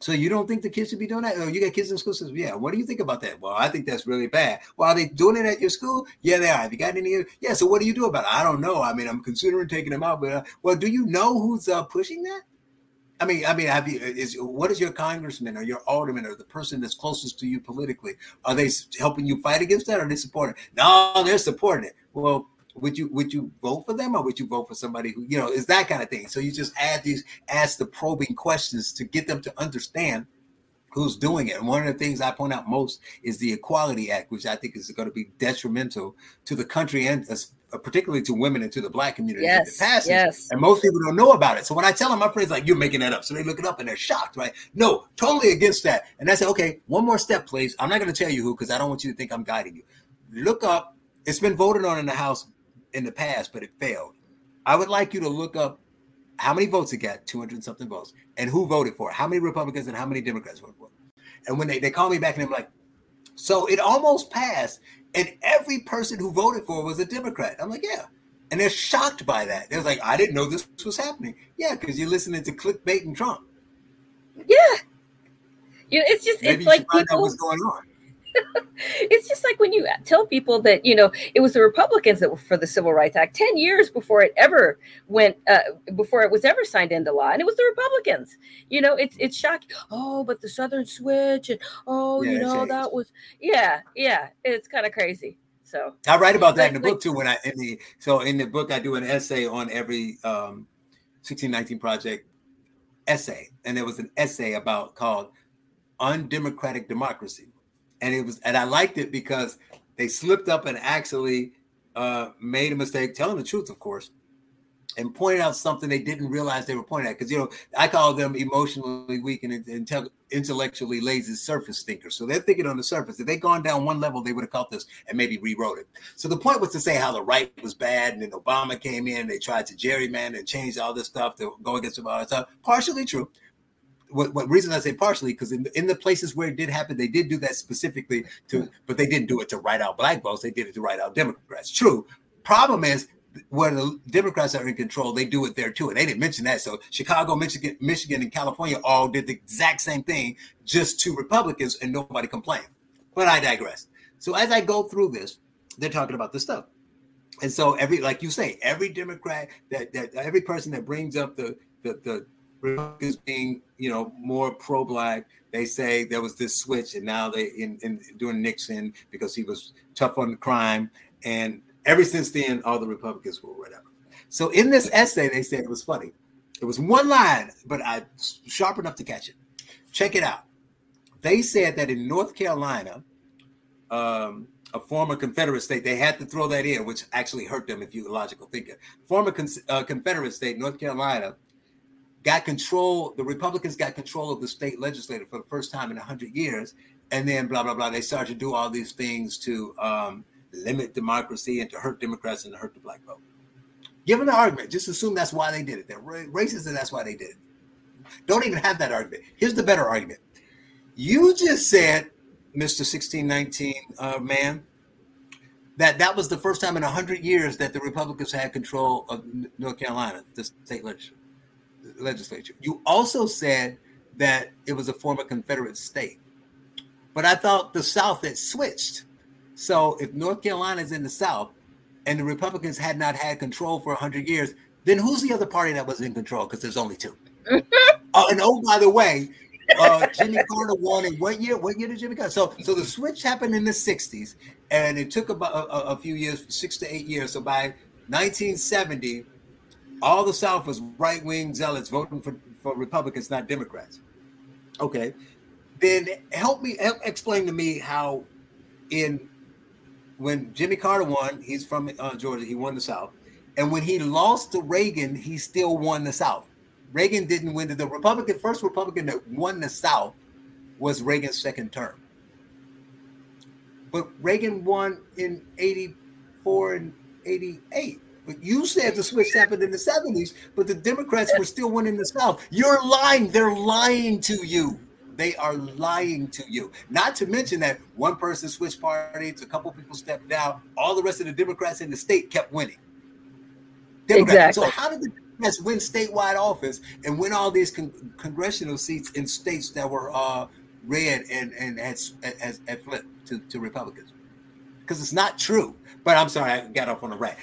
Speaker 2: so you don't think the kids should be doing that? Oh, you got kids in school system. Yeah. What do you think about that? Well, I think that's really bad. Well, are they doing it at your school? Yeah, they are. Have you got any? Yeah. So what do you do about it? I don't know. I mean, I'm considering taking them out, but uh, well, do you know who's uh, pushing that? I mean, I mean, have you? Is what is your congressman or your alderman or the person that's closest to you politically? Are they helping you fight against that, or are they supporting? It? No, they're supporting it. Well, would you would you vote for them or would you vote for somebody who you know is that kind of thing. So you just add these ask the probing questions to get them to understand who's doing it. And one of the things i point out most is the equality act which i think is going to be detrimental to the country and uh, particularly to women and to the black community
Speaker 1: yes, passes, yes.
Speaker 2: and most people don't know about it. So when i tell them my friends like you're making that up. So they look it up and they're shocked right? No totally against that. And i say okay one more step please. I'm not going to tell you who because i don't want you to think i'm guiding you. Look up it's been voted on in the house in the past, but it failed. I would like you to look up how many votes it got, 200 something votes, and who voted for it, how many Republicans and how many Democrats voted for it. And when they, they call me back and I'm like, so it almost passed, and every person who voted for it was a Democrat. I'm like, yeah. And they're shocked by that. They're like, I didn't know this was happening. Yeah, because you're listening to clickbait and Trump.
Speaker 1: Yeah. You know, it's just Maybe it's like find people, out
Speaker 2: what's going on.
Speaker 1: it's just like when you tell people that you know it was the Republicans that were for the Civil Rights Act ten years before it ever went uh, before it was ever signed into law, and it was the Republicans. You know, it's it's shocking. Oh, but the Southern Switch, and oh, yeah, you know that was yeah, yeah. It's kind of crazy. So
Speaker 2: I write about that in the book too. When I in the so in the book I do an essay on every um, 1619 project essay, and there was an essay about called undemocratic democracy and it was and I liked it because they slipped up and actually uh, made a mistake, telling the truth, of course, and pointed out something they didn't realize they were pointing at. Because you know, I call them emotionally weak and intellectually lazy surface thinkers. So they're thinking on the surface. If they'd gone down one level, they would have caught this and maybe rewrote it. So the point was to say how the right was bad, and then Obama came in, and they tried to gerrymander and change all this stuff to go against that stuff. Partially true what, what reason I say partially because in, in the places where it did happen, they did do that specifically to, but they didn't do it to write out black votes. They did it to write out Democrats. True. Problem is where the Democrats are in control, they do it there too. And they didn't mention that. So Chicago, Michigan, Michigan, and California all did the exact same thing, just to Republicans, and nobody complained. But I digress. So as I go through this, they're talking about this stuff. And so every, like you say, every Democrat that that every person that brings up the the the Republicans being, you know, more pro-black. They say there was this switch, and now they in, in doing Nixon because he was tough on crime, and ever since then, all the Republicans were whatever. So in this essay, they said it was funny. It was one line, but I sharp enough to catch it. Check it out. They said that in North Carolina, um, a former Confederate state. They had to throw that in, which actually hurt them if you're a logical thinker. Former con- uh, Confederate state, North Carolina, got control. The Republicans got control of the state legislature for the first time in hundred years, and then blah blah blah. They started to do all these things to um, limit democracy and to hurt Democrats and to hurt the black vote. Given the argument, just assume that's why they did it. They're racist, and that's why they did it. Don't even have that argument. Here's the better argument. You just said Mr. 1619 uh, man, that that was the first time in 100 years that the Republicans had control of North Carolina, the state legislature. You also said that it was a former Confederate state. But I thought the South had switched. So if North Carolina is in the South and the Republicans had not had control for 100 years, then who's the other party that was in control? Because there's only two. uh, and oh, by the way, uh, Jimmy Carter won in what year? What year did Jimmy Carter? So, so the switch happened in the '60s, and it took about a, a, few years, six to eight years. So by 1970, all the South was right wing zealots voting for, for Republicans, not Democrats. Okay, then help me help explain to me how in when Jimmy Carter won, he's from uh, Georgia, he won the South, and when he lost to Reagan, he still won the South. Reagan didn't win. The Republican first Republican that won the South was Reagan's second term. But Reagan won in 84 and 88. But you said the switch happened in the 70s, but the Democrats were still winning the South. You're lying. They're lying to you. They are lying to you. Not to mention that one person switched parties, a couple people stepped down, all the rest of the Democrats in the state kept winning. Democrats. Exactly. So how did the Democrats win statewide office and win all these con- congressional seats in states that were uh, red and and had, flipped to, to Republicans? Because it's not true. But I'm sorry, I got off on a rant.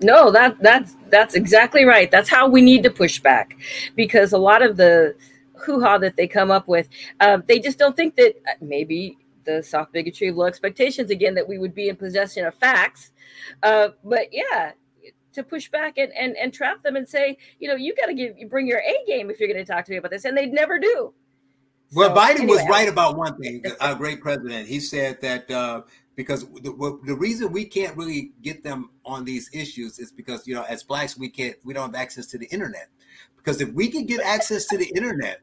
Speaker 1: No, that that's that's exactly right. That's how we need to push back, because a lot of the hoo-ha that they come up with, uh, they just don't think that uh, maybe the soft bigotry of low expectations again that we would be in possession of facts. Uh, but yeah, to push back and, and and trap them and say, you know, you got to give you bring your A game if you're going to talk to me about this, and they never do.
Speaker 2: Well, so, Biden anyway, was right about one thing. Our great president, he said that uh, because the, the reason we can't really get them on these issues is because you know, as blacks, we can't we don't have access to the internet. Because if we can get access to the internet,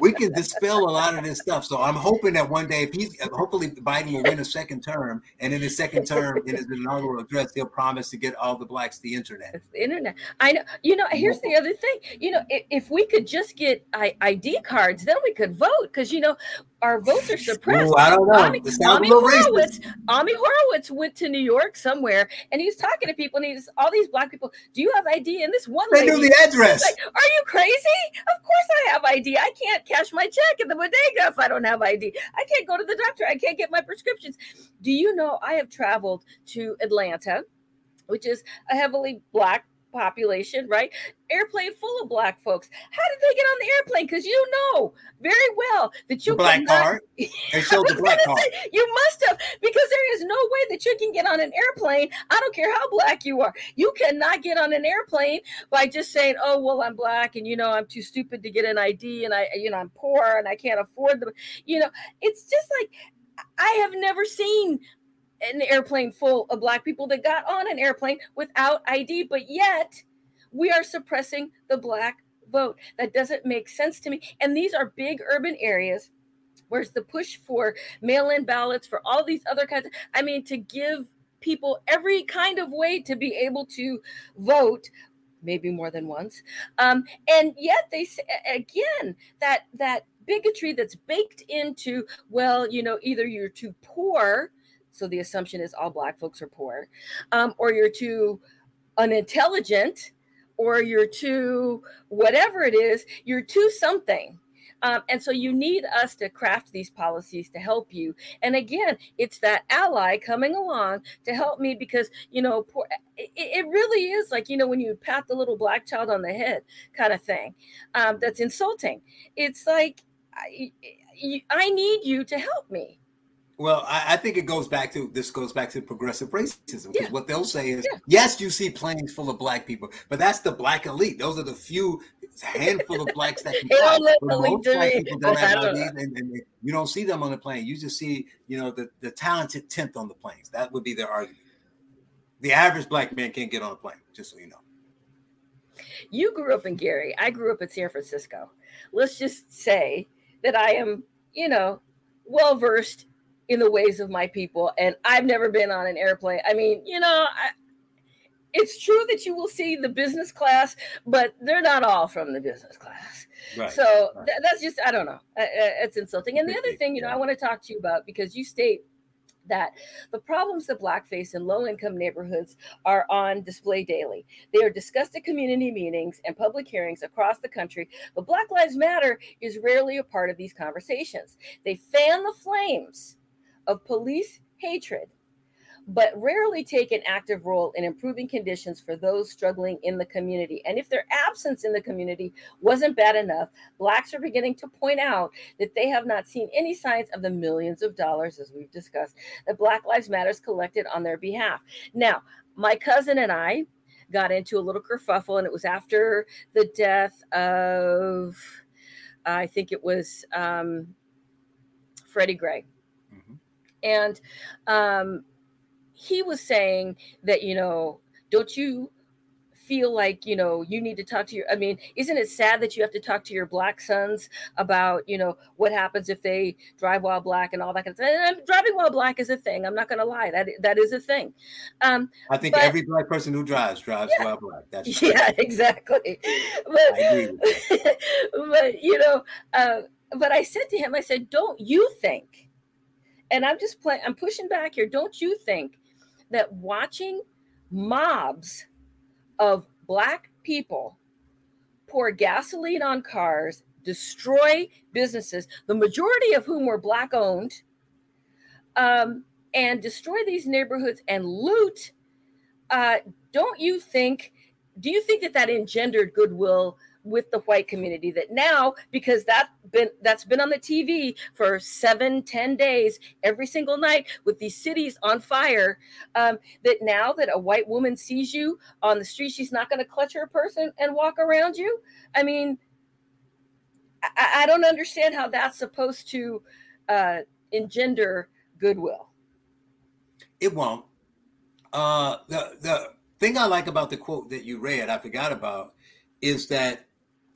Speaker 2: we can dispel a lot of this stuff. So I'm hoping that one day, if he's hopefully Biden will win a second term, and in his second term, in his inaugural address, he'll promise to get all the blacks the internet.
Speaker 1: It's the internet. I know. You know. Here's the other thing. You know, if, if we could just get ID cards, then we could vote. Because you know, our votes are suppressed. Ooh,
Speaker 2: I don't know. Ami,
Speaker 1: Ami Horowitz, Ami Horowitz went to New York somewhere and he's talking to people and he's all these black people. Do you have ID? And this one
Speaker 2: they lady, knew the address.
Speaker 1: Like, are you crazy? Of course I have ID. I can't cash my check at the bodega if I don't have ID. I can't go to the doctor. I can't get my prescriptions. Do you know I have traveled to Atlanta, which is a heavily black population, right? Airplane full of black folks. How did they get on the airplane? Because you know very well that you
Speaker 2: the black cannot, card. They showed the black card. Say,
Speaker 1: you must have because there is no way that you can get on an airplane. I don't care how black you are. You cannot get on an airplane by just saying, "Oh, well, I'm black, and you know, I'm too stupid to get an ID, and I, you know, I'm poor, and I can't afford them." You know, it's just like I have never seen an airplane full of black people that got on an airplane without ID, but yet we are suppressing the black vote. That doesn't make sense to me. And these are big urban areas. Where's the push for mail in ballots for all these other kinds? Of, I mean, to give people every kind of way to be able to vote maybe more than once um, and yet they say again that that bigotry that's baked into well you know either you're too poor so the assumption is all black folks are poor, um, or you're too unintelligent, or you're too whatever it is, you're too something. Um, and so you need us to craft these policies to help you. And again, it's that ally coming along to help me because, you know, poor, it, it, really is like, you know, when you pat the little black child on the head kind of thing um, that's insulting. It's like, I, I need you to help me
Speaker 2: Well, I, I, think it goes back to this goes back to progressive racism because yeah. what they'll say is, yeah. yes, you see planes full of black people, but that's the black elite. Those are the few handful of blacks that can fly. most black people don't have IDs, and, and, you don't see them on the plane. You just see, you know, the, the talented tenth on the planes. That would be their argument. The average black man can't get on a plane, just so you know.
Speaker 1: You grew up in Gary. I grew up in San Francisco. Let's just say that I am, you know, well versed in the ways of my people. And I've never been on an airplane. I mean, you know, I, it's true that you will see the business class, but they're not all from the business class. Right, so right. Th- that's just, I don't know. It's insulting. And the other thing, you know, I want to talk to you about because you state that the problems that blackface in low income neighborhoods are on display daily. They are discussed at community meetings and public hearings across the country, but Black Lives Matter is rarely a part of these conversations. They fan the flames of police hatred, but rarely take an active role in improving conditions for those struggling in the community. And if their absence in the community wasn't bad enough, Blacks are beginning to point out that they have not seen any signs of the millions of dollars, as we've discussed, that Black Lives Matters collected on their behalf. Now, my cousin and I got into a little kerfuffle, and it was after the death of, I think it was um, Freddie Gray and um, he was saying that, you know, don't you feel like you know you need to talk to your i mean isn't it sad that you have to talk to your black sons about you know what happens if they drive while black and all that kind of stuff? And driving while black is a thing. I'm not going to lie. That that is a thing.
Speaker 2: Um i think but, every black person who drives drives yeah, while black. That's
Speaker 1: yeah exactly. But, but you know uh, but i said to him i said don't you think and I'm just playing, I'm pushing back here. Don't you think that watching mobs of black people pour gasoline on cars, destroy businesses, the majority of whom were black owned, um, and destroy these neighborhoods and loot, uh, don't you think? Do you think that that engendered goodwill with the white community that now because that been that's been on the tv for seven ten days every single night with these cities on fire um, that now that a white woman sees you on the street she's not going to clutch her purse and, and walk around you. I mean I, I, don't understand how that's supposed to uh, engender goodwill.
Speaker 2: It won't. Uh, the the thing i like about the quote that you read i forgot about is that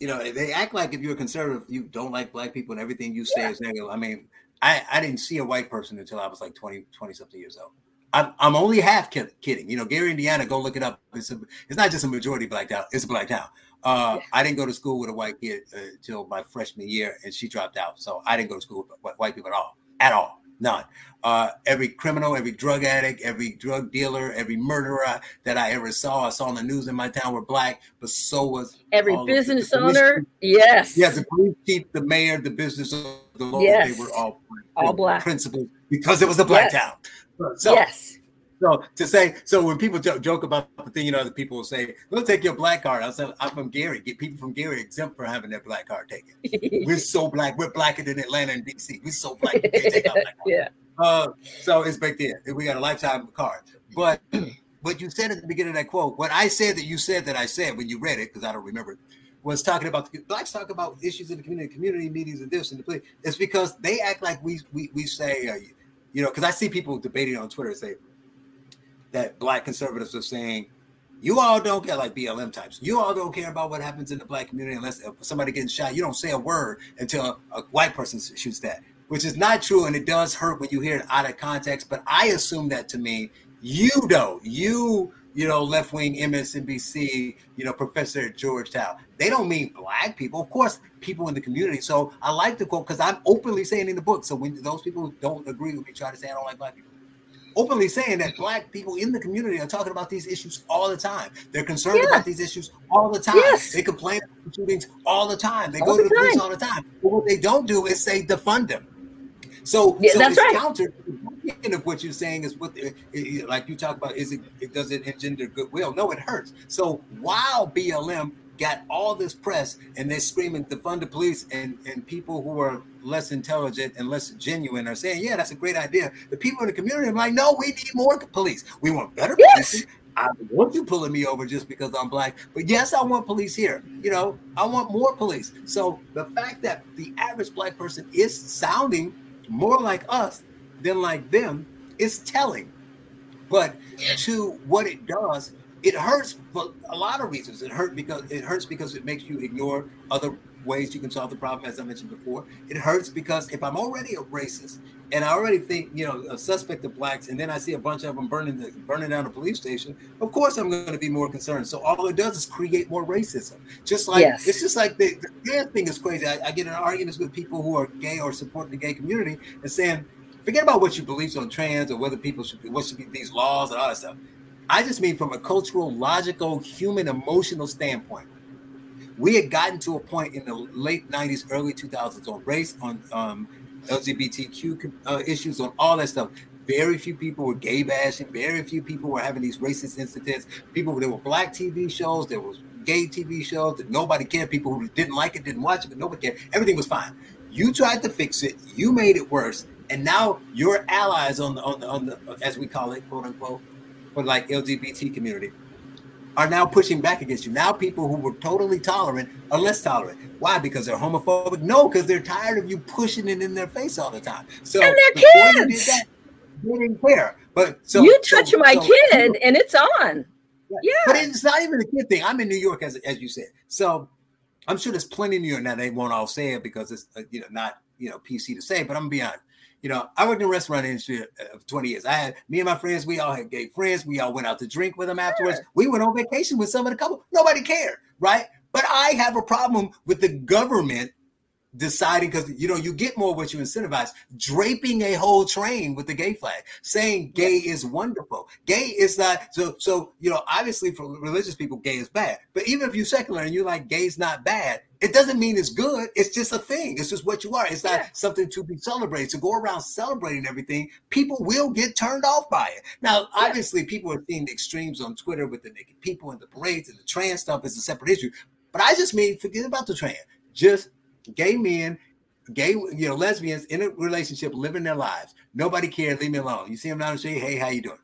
Speaker 2: you know, they act like if you're a conservative, you don't like black people and everything you say yeah. is negative. I mean, I, I didn't see a white person until I was like 20, 20 something years old. I'm, I'm only half kidding. You know, Gary, Indiana, go look it up. It's, a, it's not just a majority black town, it's a black town. Uh, yeah. I didn't go to school with a white kid until uh, my freshman year, and she dropped out. So I didn't go to school with white people at all, at all. None. Uh, every criminal, every drug addict, every drug dealer, every murderer that I ever saw, I saw on the news in my town were black, but so was
Speaker 1: every business owner. Yes.
Speaker 2: Yes, the police chief, the mayor, the business the law, yes. they were all
Speaker 1: all black
Speaker 2: principals because it was a black yes. town. So
Speaker 1: yes.
Speaker 2: So to say, so when people joke, joke about the thing, you know, the people will say, "We'll take your black card." I said, "I'm from Gary. Get people from Gary exempt for having their black card taken. We're so black. We're blacker than Atlanta and DC. We're so black.
Speaker 1: yeah.
Speaker 2: Uh, so it's back there. We got a lifetime card. But what you said at the beginning of that quote, what I said that you said that I said when you read it, because I don't remember was talking about the blacks talk about issues in the community, community meetings and this and the play. It's because they act like we we we say, uh, you know, because I see people debating on Twitter say that black conservatives are saying, you all don't care like BLM types. You all don't care about what happens in the black community unless somebody getting shot. You don't say a word until a white person shoots that, which is not true, and it does hurt when you hear it out of context. But I assume that to me, you don't. You you know, left wing MSNBC, you know, professor at Georgetown. They don't mean black people, of course, people in the community. So I like the quote because I'm openly saying in the book. So when those people don't agree with me try to say I don't like black people, openly saying that black people in the community are talking about these issues all the time. They're concerned yeah. about these issues all the time. Yes. They complain about shootings all the time. They all go to the, the police all the time. But what they don't do is say defund them. So,
Speaker 1: yeah,
Speaker 2: so
Speaker 1: that's
Speaker 2: it's
Speaker 1: right.
Speaker 2: counter of what you're saying is what like you talk about is it, it does it engender goodwill? No, it hurts. So while BLM got all this press and they're screaming defund the police and and people who are less intelligent and less genuine are saying, "Yeah, that's a great idea." The people in the community are like, "No, we need more police. We want better
Speaker 1: yes.
Speaker 2: police." I don't want you pulling me over just because I'm black, but yes, I want police here. You know, I want more police. So the fact that the average black person is sounding more like us than like them is telling. But to what it does, it hurts for a lot of reasons. It hurt because it hurts because it makes you ignore other ways you can solve the problem, as I mentioned before. It hurts because if I'm already a racist and I already think, you know, a suspect of blacks, and then I see a bunch of them burning the, burning down a police station, of course I'm going to be more concerned. So all it does is create more racism. Just like yes. it's just like the, the gay thing is crazy. I, I get in arguments with people who are gay or support the gay community and saying, forget about what your beliefs on trans or whether people should be, what should be these laws and all that stuff. I just mean from a cultural, logical, human, emotional standpoint. We had gotten to a point in the late 90s, early 2000s on race, on um, LGBTQ uh, issues, on all that stuff. Very few people were gay bashing. Very few people were having these racist incidents. People, there were black TV shows, there was gay TV shows that nobody cared. People who didn't like it didn't watch it, but nobody cared. Everything was fine. You tried to fix it. You made it worse, and now your allies on the on the, on the as we call it, quote unquote, for like LGBT community are now pushing back against you. Now people who were totally tolerant are less tolerant. Why? Because they're homophobic? No, because they're tired of you pushing it in their face all the time. So
Speaker 1: and their kids.
Speaker 2: That, they didn't care. But so
Speaker 1: you touch so, my so, kid and it's on. Yeah. yeah.
Speaker 2: But it's not even a kid thing. I'm in New York as as you said. So I'm sure there's plenty in New York now. They won't all say it because it's uh, you know not you know PC to say. But I'm gonna be honest you know, I worked in the restaurant industry uh, for 20 years. I had me and my friends, we all had gay friends. We all went out to drink with them afterwards. Sure. We went on vacation with some of the couple. Nobody cared, right? But I have a problem with the government deciding because you know you get more what you incentivize draping a whole train with the gay flag saying gay is wonderful gay is not so so you know obviously for religious people gay is bad but even if you're secular and you're like gay's not bad it doesn't mean it's good it's just a thing it's just what you are it's not yeah. something to be celebrated to go around celebrating everything people will get turned off by it now obviously yeah. people are seeing the extremes on twitter with the naked people and the parades and the trans stuff is a separate issue but i just mean forget about the trans just gay men, gay, you know, lesbians in a relationship living their lives. Nobody cares. Leave me alone. You see them down the street. Hey, how you doing?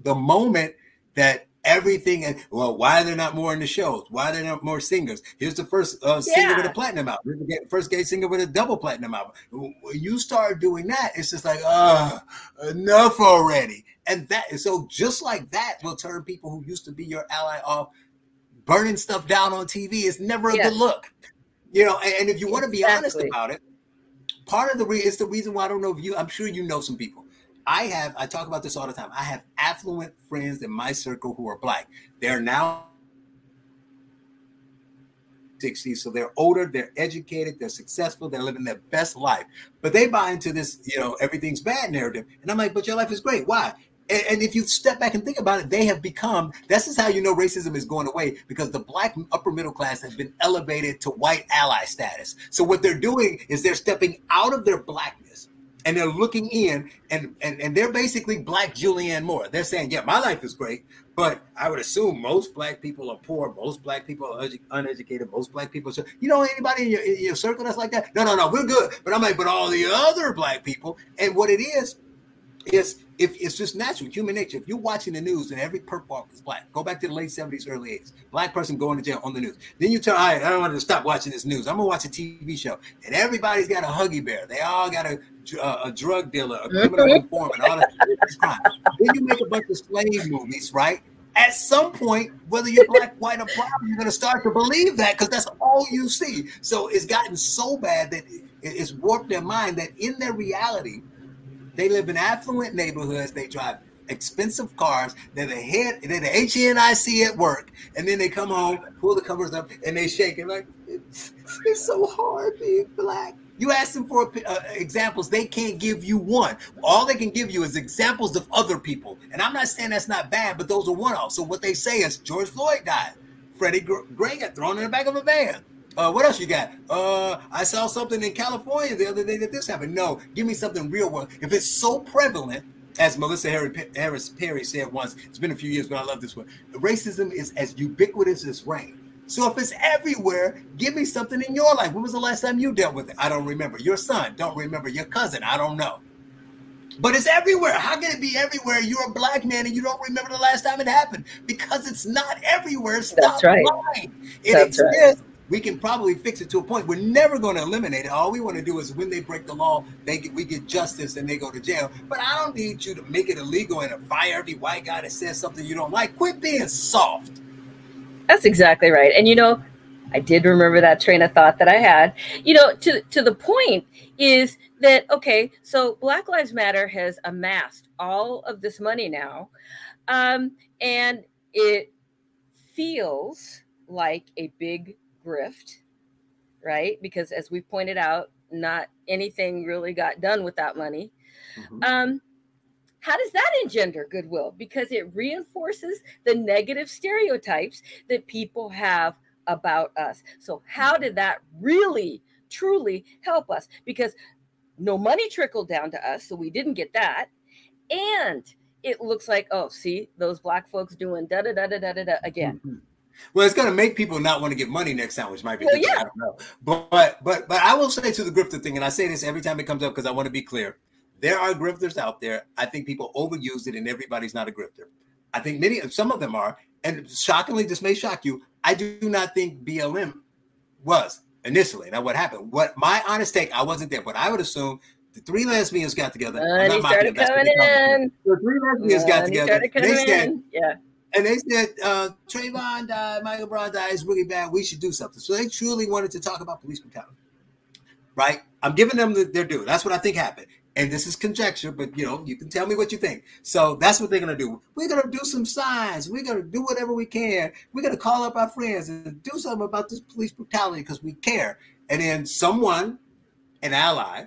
Speaker 2: The moment that everything and well, why are there not more in the shows? Why are there not more singers? Here's the first uh, singer yeah. with a platinum album. Here's the first gay singer with a double platinum album. When you start doing that, it's just like, uh, enough already. And that so just like that will turn people who used to be your ally off. Burning stuff down on TV is never a good look. You know, and, and if you want to be exactly. honest about it, part of the re- it's the reason why I don't know if you. I'm sure you know some people. I have. I talk about this all the time. I have affluent friends in my circle who are black. They're now 60, so they're older, they're educated, they're successful, they're living their best life. But they buy into this, you know, everything's bad narrative. And I'm like, but your life is great. Why? And, if you step back and think about it, they have become. This is how you know racism is going away because the black upper middle class has been elevated to white ally status. So what they're doing is they're stepping out of their blackness and they're looking in, and and, and they're basically black Julianne Moore. They're saying, "Yeah, my life is great, but I would assume most black people are poor, most black people are uneducated, most black people. Are, you know anybody in your, in your circle that's like that? No, no, no, we're good. But I'm like, but all the other black people, and what it is is if it's just natural, human nature. If you're watching the news and every perp walk is black, go back to the late 70s, early 80s. Black person going to jail on the news. Then you tell, all right, I don't want to stop watching this news. I'm gonna watch a TV show, and everybody's got a huggy bear. They all got a uh, a drug dealer, a criminal informant, all that crime. Then you make a bunch of slave movies, right? At some point, whether you're black, white, or brown, you're gonna start to believe that because that's all you see. So it's gotten so bad that it's warped their mind that in their reality they live in affluent neighborhoods. They drive expensive cars. They're the head, they're the HNIC at work, and then they come home, pull the covers up, and they shake it like it's, it's so hard being black. You ask them for uh, examples, they can't give you one. All they can give you is examples of other people. And I'm not saying that's not bad, but those are one offs. So what they say is George Floyd died, Freddie Gray got thrown in the back of a van. Uh, what else you got? Uh, I saw something in California the other day that this happened. No, give me something real world. If it's so prevalent, as Melissa Harris Perry said once, it's been a few years, but I love this one. Racism is as ubiquitous as rain. So if it's everywhere, give me something in your life. When was the last time you dealt with it? I don't remember. Your son, don't remember. Your cousin, I don't know. But it's everywhere. How can it be everywhere? You're a black man and you don't remember the last time it happened because it's not everywhere. Stop
Speaker 1: That's right.
Speaker 2: lying. It
Speaker 1: That's
Speaker 2: exists.
Speaker 1: right.
Speaker 2: We can probably fix it to a point. We're never going to eliminate it. All we want to do is when they break the law, they get, we get justice and they go to jail. But I don't need you to make it illegal and fire every white guy that says something you don't like. Quit being soft.
Speaker 1: That's exactly right. And you know, I did remember that train of thought that I had. You know, to to the point is that okay, so Black Lives Matter has amassed all of this money now, um, and it feels like a big grift, right? Because as we pointed out, not anything really got done with that money.
Speaker 2: Mhm.
Speaker 1: Um, how does that engender goodwill? Because it reinforces the negative stereotypes that people have about us. So, how did that really, truly help us? Because no money trickled down to us, so we didn't get that. And it looks like, oh, see, those black folks doing da da da da da da again.
Speaker 2: Mhm. Well, it's going to make people not want to give money next time, which might be.
Speaker 1: Well, yeah.
Speaker 2: I don't know. But but but but I will say to the grifter thing, and I say this every time it comes up because I want to be clear. There are grifters out there. I think people overuse it, and everybody's not a grifter. I think many, some of them are, and shockingly, this may shock you. I do not think BLM was initially. Now, what happened? What my honest take, I wasn't there, but I would assume the three lesbians got together.
Speaker 1: Started coming
Speaker 2: they call them.
Speaker 1: in.
Speaker 2: The three lesbians got together. They said,
Speaker 1: in. Yeah.
Speaker 2: And they said uh, Trayvon died, Michael Brown died, is really bad. We should do something. So they truly wanted to talk about police brutality, right? I'm giving them the, their due. That's what I think happened. And this is conjecture, but you know, you can tell me what you think. So that's what they're gonna do. We're gonna do some signs. We're gonna do whatever we can. We're gonna call up our friends and do something about this police brutality because we care. And then someone, an ally,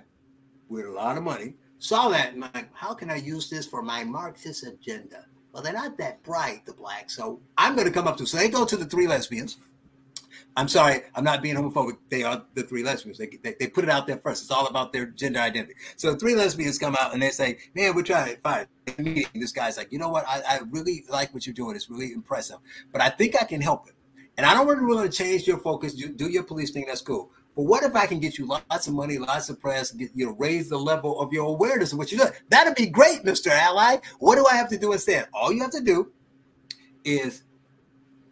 Speaker 2: with a lot of money, saw that and like, how can I use this for my Marxist agenda? Well, they're not that bright, the blacks. So I'm going to come up to. So they go to the three lesbians. I'm sorry, I'm not being homophobic. They are the three lesbians. They, they, they put it out there first. It's all about their gender identity. So three lesbians come out and they say, "Man, we're trying to find meeting." This guy's like, "You know what? I, I really like what you're doing. It's really impressive, but I think I can help it. And I don't really want to change your focus. You do your police thing. That's cool. But what if I can get you lots of money, lots of press, get you know, raise the level of your awareness of what you're doing? That'd be great, Mr. Ally. What do I have to do instead? All you have to do is,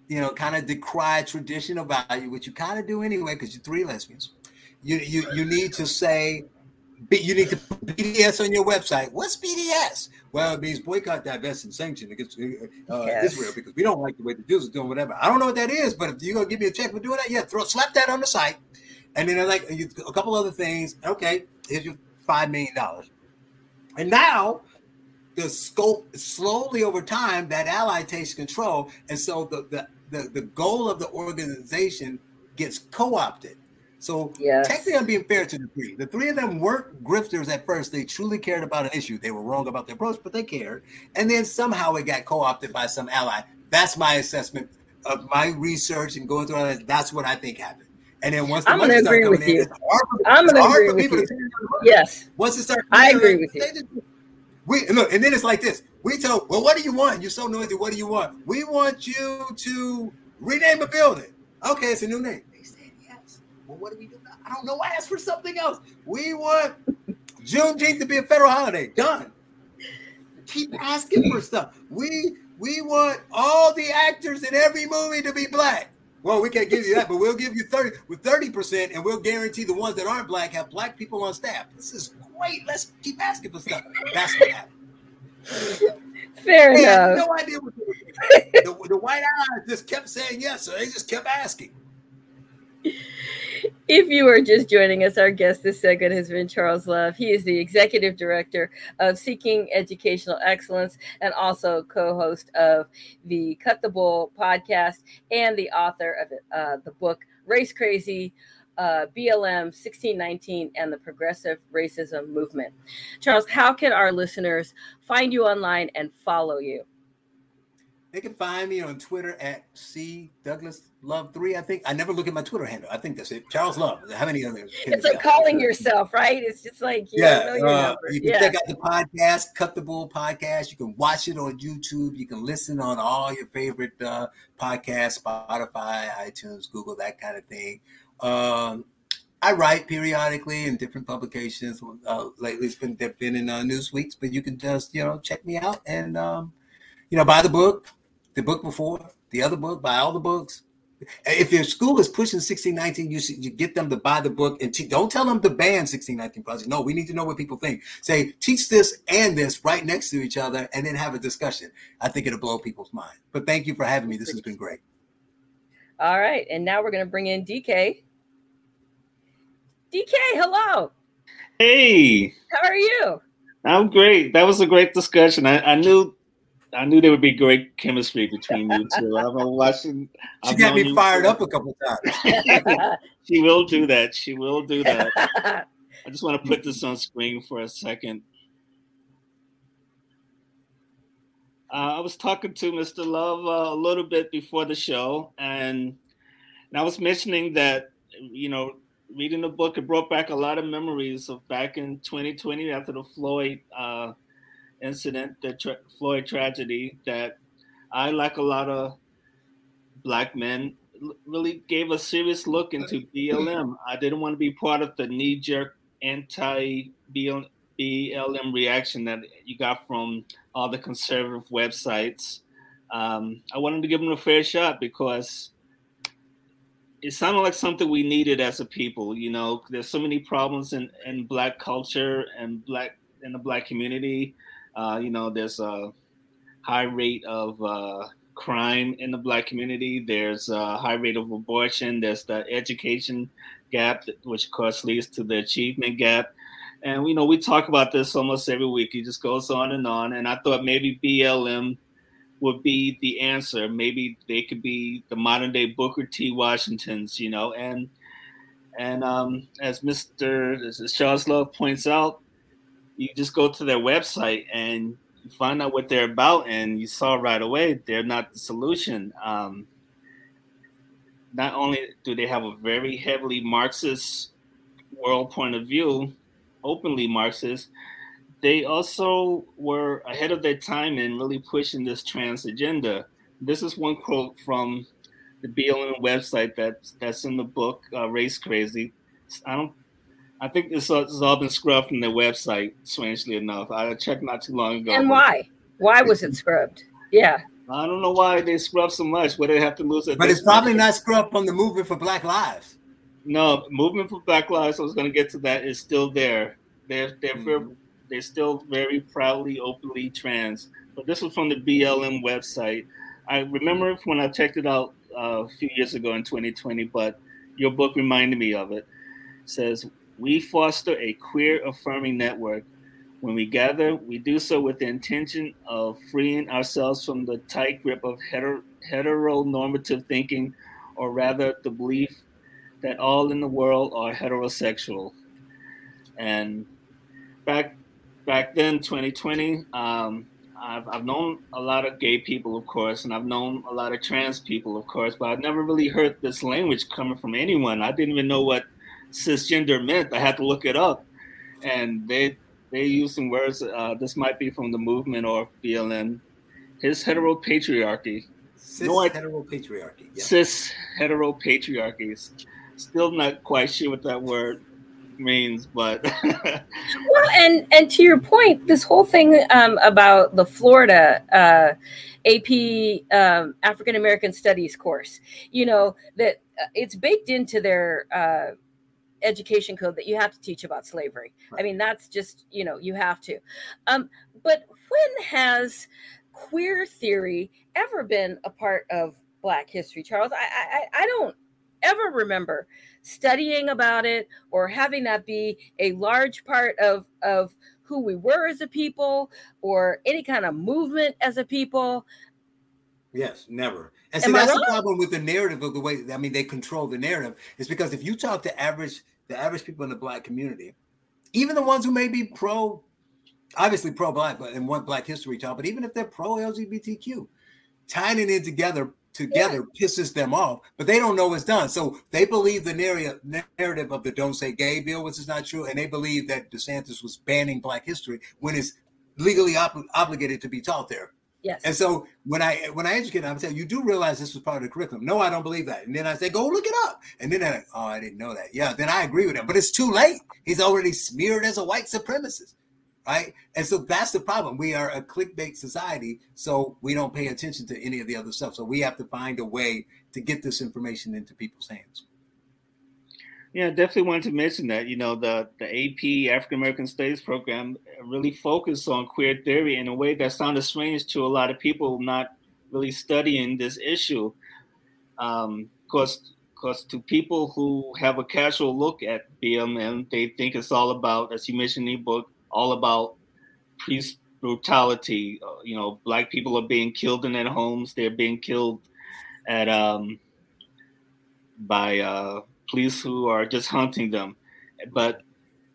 Speaker 2: you know, kind of decry traditional value, which you kind of do anyway, because you're three lesbians. You you you need to say, you need to put BDS on your website. What's BDS? Well, it means boycott, divest, and sanction against uh,
Speaker 1: Yes.
Speaker 2: Israel because we don't like the way the Jews are doing whatever. I don't know what that is, but if you're gonna give me a check for doing that, yeah, throw slap that on the site. And then they're like a couple other things. Okay, here's your five million dollars. And now the scope slowly over time that ally takes control, and so the the the, the goal of the organization gets co-opted. So
Speaker 1: Yes.
Speaker 2: technically, I'm being fair to the three. The three of them weren't grifters at first. They truly cared about an issue. They were wrong about their approach, but they cared. And then somehow it got co-opted by some ally. That's my assessment of my research and going through all that. That's what I think happened. And then once the
Speaker 1: I'm
Speaker 2: money
Speaker 1: gonna agree
Speaker 2: coming
Speaker 1: with
Speaker 2: in,
Speaker 1: you.
Speaker 2: it's hard for-
Speaker 1: I'm gonna agree with
Speaker 2: people
Speaker 1: you.
Speaker 2: to turn down the money.
Speaker 1: Yes.
Speaker 2: Once it starts,
Speaker 1: I agree with you.
Speaker 2: just- We look, and then it's like this. We tell, well, what do you want? You're so noisy. What do you want? We want you to rename a building. Okay, it's a new name. They said yes. Well, what do we do now? I don't know. I asked for something else. We want Juneteenth to be a federal holiday. Done. Keep asking for stuff. We we want all the actors in every movie to be black. Well, we can't give you that, but we'll give you 30 with 30%, and we'll guarantee the ones that aren't black have black people on staff. This is great. Let's keep asking for stuff. That's what happened.
Speaker 1: Fair
Speaker 2: They
Speaker 1: enough.
Speaker 2: no idea what they were doing. the, the white eyes just kept saying yes, so they just kept asking.
Speaker 1: If you are just joining us, our guest this segment has been Charles Love. He is the executive director of Seeking Educational Excellence and also co host of the Cut the Bull podcast and the author of uh, the book Race Crazy. Uh, BLM 1619 and the Progressive Racism Movement. Charles, how can our listeners find you online and follow you?
Speaker 2: They can find me on Twitter at C Douglas Love Three. I think I never look at my Twitter handle. I think that's it. Charles Love. How many other?
Speaker 1: It's like calling yourself, right? It's just like
Speaker 2: you yeah. Uh, you can yeah. check out the podcast, Cut the Bull podcast. You can watch it on YouTube. You can listen on all your favorite uh, podcasts, Spotify, iTunes, Google, that kind of thing. Um, I write periodically in different publications. Uh, lately, it's been been in uh, Newsweeks, but you can just you know check me out and um, you know buy the book, the book before the other book, buy all the books. If your school is pushing 1619, you should you get them to buy the book and te- don't tell them to ban 1619 project. No, we need to know what people think. Say teach this and this right next to each other, and then have a discussion. I think it'll blow people's mind. But thank you for having me. This has been great.
Speaker 1: All right, and now we're going to bring in DK. DK, hello.
Speaker 3: Hey.
Speaker 1: How are you?
Speaker 3: I'm great. That was a great discussion. I, I knew I knew there would be great chemistry between you two. I've been watching.
Speaker 2: She I've got me fired up a couple times.
Speaker 3: she will do that. She will do that. I just want to put this on screen for a second. Uh, I was talking to Mr. Love uh, a little bit before the show, and, and I was mentioning that you know reading the book, it brought back a lot of memories of back in 2020 after the Floyd uh, incident, the tra- Floyd tragedy, that I, like a lot of black men, really gave a serious look into BLM. I didn't want to be part of the knee jerk anti BLM reaction that you got from all the conservative websites. Um, I wanted to give them a fair shot because it sounded like something we needed as a people. You know, there's so many problems in, in black culture and black in the black community. Uh, you know, there's a high rate of uh, crime in the black community. There's a high rate of abortion. There's the education gap, which of course leads to the achievement gap. And you know, we talk about this almost every week. It just goes on and on. And I thought maybe BLM would be the answer. Maybe they could be the modern day Booker T. Washingtons, you know, and and um, as Mr. As Charles Love points out, you just go to their website and find out what they're about, and you saw right away they're not the solution. Um, not only do they have a very heavily Marxist world point of view, openly Marxist, they also were ahead of their time in really pushing this trans agenda. This is one quote from the BLM website that's that's in the book uh, Race Crazy. I don't. I think this, has all been scrubbed from their website. Strangely enough, I checked not too long ago.
Speaker 1: And why? Why was it scrubbed? Yeah.
Speaker 3: I don't know why they scrub so much. Why they have to lose it?
Speaker 2: But it's probably not scrubbed from the movement for Black Lives.
Speaker 3: No, movement for Black Lives. I was going to get to that. Is still there. They're they're mm-hmm. They're still very proudly, openly trans. But this was from the BLM website. I remember when I checked it out uh, a few years ago in 2020, but your book reminded me of it. it says, We foster a queer affirming network. When we gather, we do so with the intention of freeing ourselves from the tight grip of heter- heteronormative thinking, or rather, the belief that all in the world are heterosexual. And back back then, 2020, um, I've, I've known a lot of gay people, of course, and I've known a lot of trans people, of course, but I've never really heard this language coming from anyone. I didn't even know what cisgender meant. I had to look it up, and they they use some words. Uh, this might be from the movement or BLM. Cis heteropatriarchy.
Speaker 2: Cis no, heteropatriarchy.
Speaker 3: Yeah. Cis heteropatriarchy. Still not quite sure what that word means, but
Speaker 1: well, and and to your point, this whole thing um, about the Florida uh, AP um, African American Studies course, you know that uh, it's baked into their uh, education code that you have to teach about slavery. Right. I mean, that's just you know you have to. Um, but when has queer theory ever been a part of Black history, Charles? I I, I don't ever remember studying about it or having that be a large part of of who we were as a people or any kind of movement as a people
Speaker 2: yes never and so that's the problem with the narrative of the way i mean they control the narrative is because if you talk to average the average people in the black community even the ones who may be pro obviously pro black but and want black history talk but even if they're pro lgbtq tying it in together together yeah. pisses them off, but they don't know it's done. So they believe the narrative narrative of the "Don't Say Gay" bill, which is not true, and they believe that DeSantis was banning Black history when it's legally ob- obligated to be taught there.
Speaker 1: Yes.
Speaker 2: And so when I when I educate, them, I'm saying you do realize this was part of the curriculum. No, I don't believe that. And then I say, go look it up. And then I, oh, I didn't know that. Yeah, then I agree with him. But it's too late. He's already smeared as a white supremacist right? And so that's the problem. We are a clickbait society, so we don't pay attention to any of the other stuff. So we have to find a way to get this information into people's hands.
Speaker 3: Yeah, definitely wanted to mention that. You know, the the AP African American Studies program really focused on queer theory in a way that sounded strange to a lot of people not really studying this issue. Um, because because to people who have a casual look at BLM, they think it's all about, as you mentioned in the book, all about police brutality. Uh, you know, black people are being killed in their homes. They're being killed at um, by uh, police who are just hunting them. But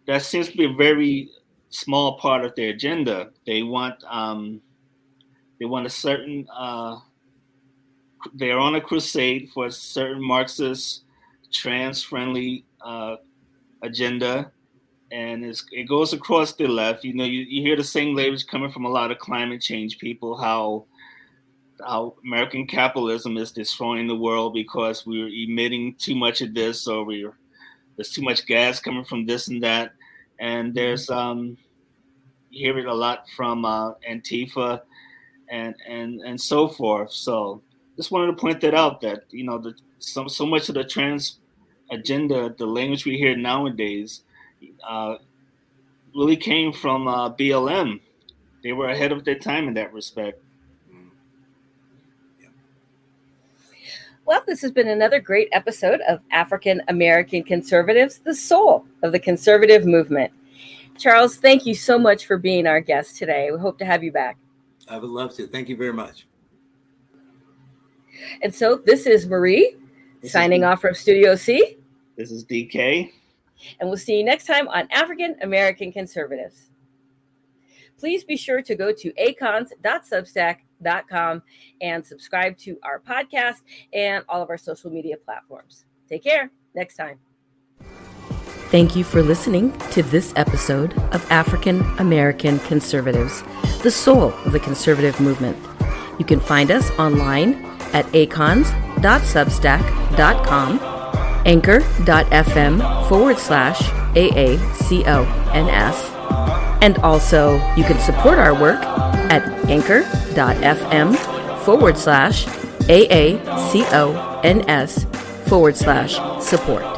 Speaker 3: that seems to be a very small part of their agenda. They want um, they want a certain uh, they're on a crusade for a certain Marxist trans friendly uh, agenda and it goes across the left. You know, you, you hear the same language coming from a lot of climate change people, how how American capitalism is destroying the world because we're emitting too much of this, or we're there's too much gas coming from this and that, and mm-hmm. there's um, you hear it a lot from uh, Antifa and and and so forth. So just wanted to point that out that you know the so so much of the trans agenda, the language we hear nowadays uh, really came from uh, BLM. They were ahead of their time in that respect.
Speaker 1: Well, this has been another great episode of African American Conservatives, the soul of the conservative movement. Charles, thank you so much for being our guest today. We hope to have you back.
Speaker 2: I would love to. Thank you very much.
Speaker 1: And so this is Marie this signing is off from Studio C.
Speaker 3: This is DK.
Speaker 1: And we'll see you next time on African American Conservatives. Please be sure to go to acons.substack.com and subscribe to our podcast and all of our social media platforms. Take care. Next time. Thank you for listening to this episode of African American Conservatives, the soul of the conservative movement. You can find us online at acons.substack.com anchor.fm forward slash AACONS. And also, you can support our work at anchor.fm forward slash AACONS forward slash support.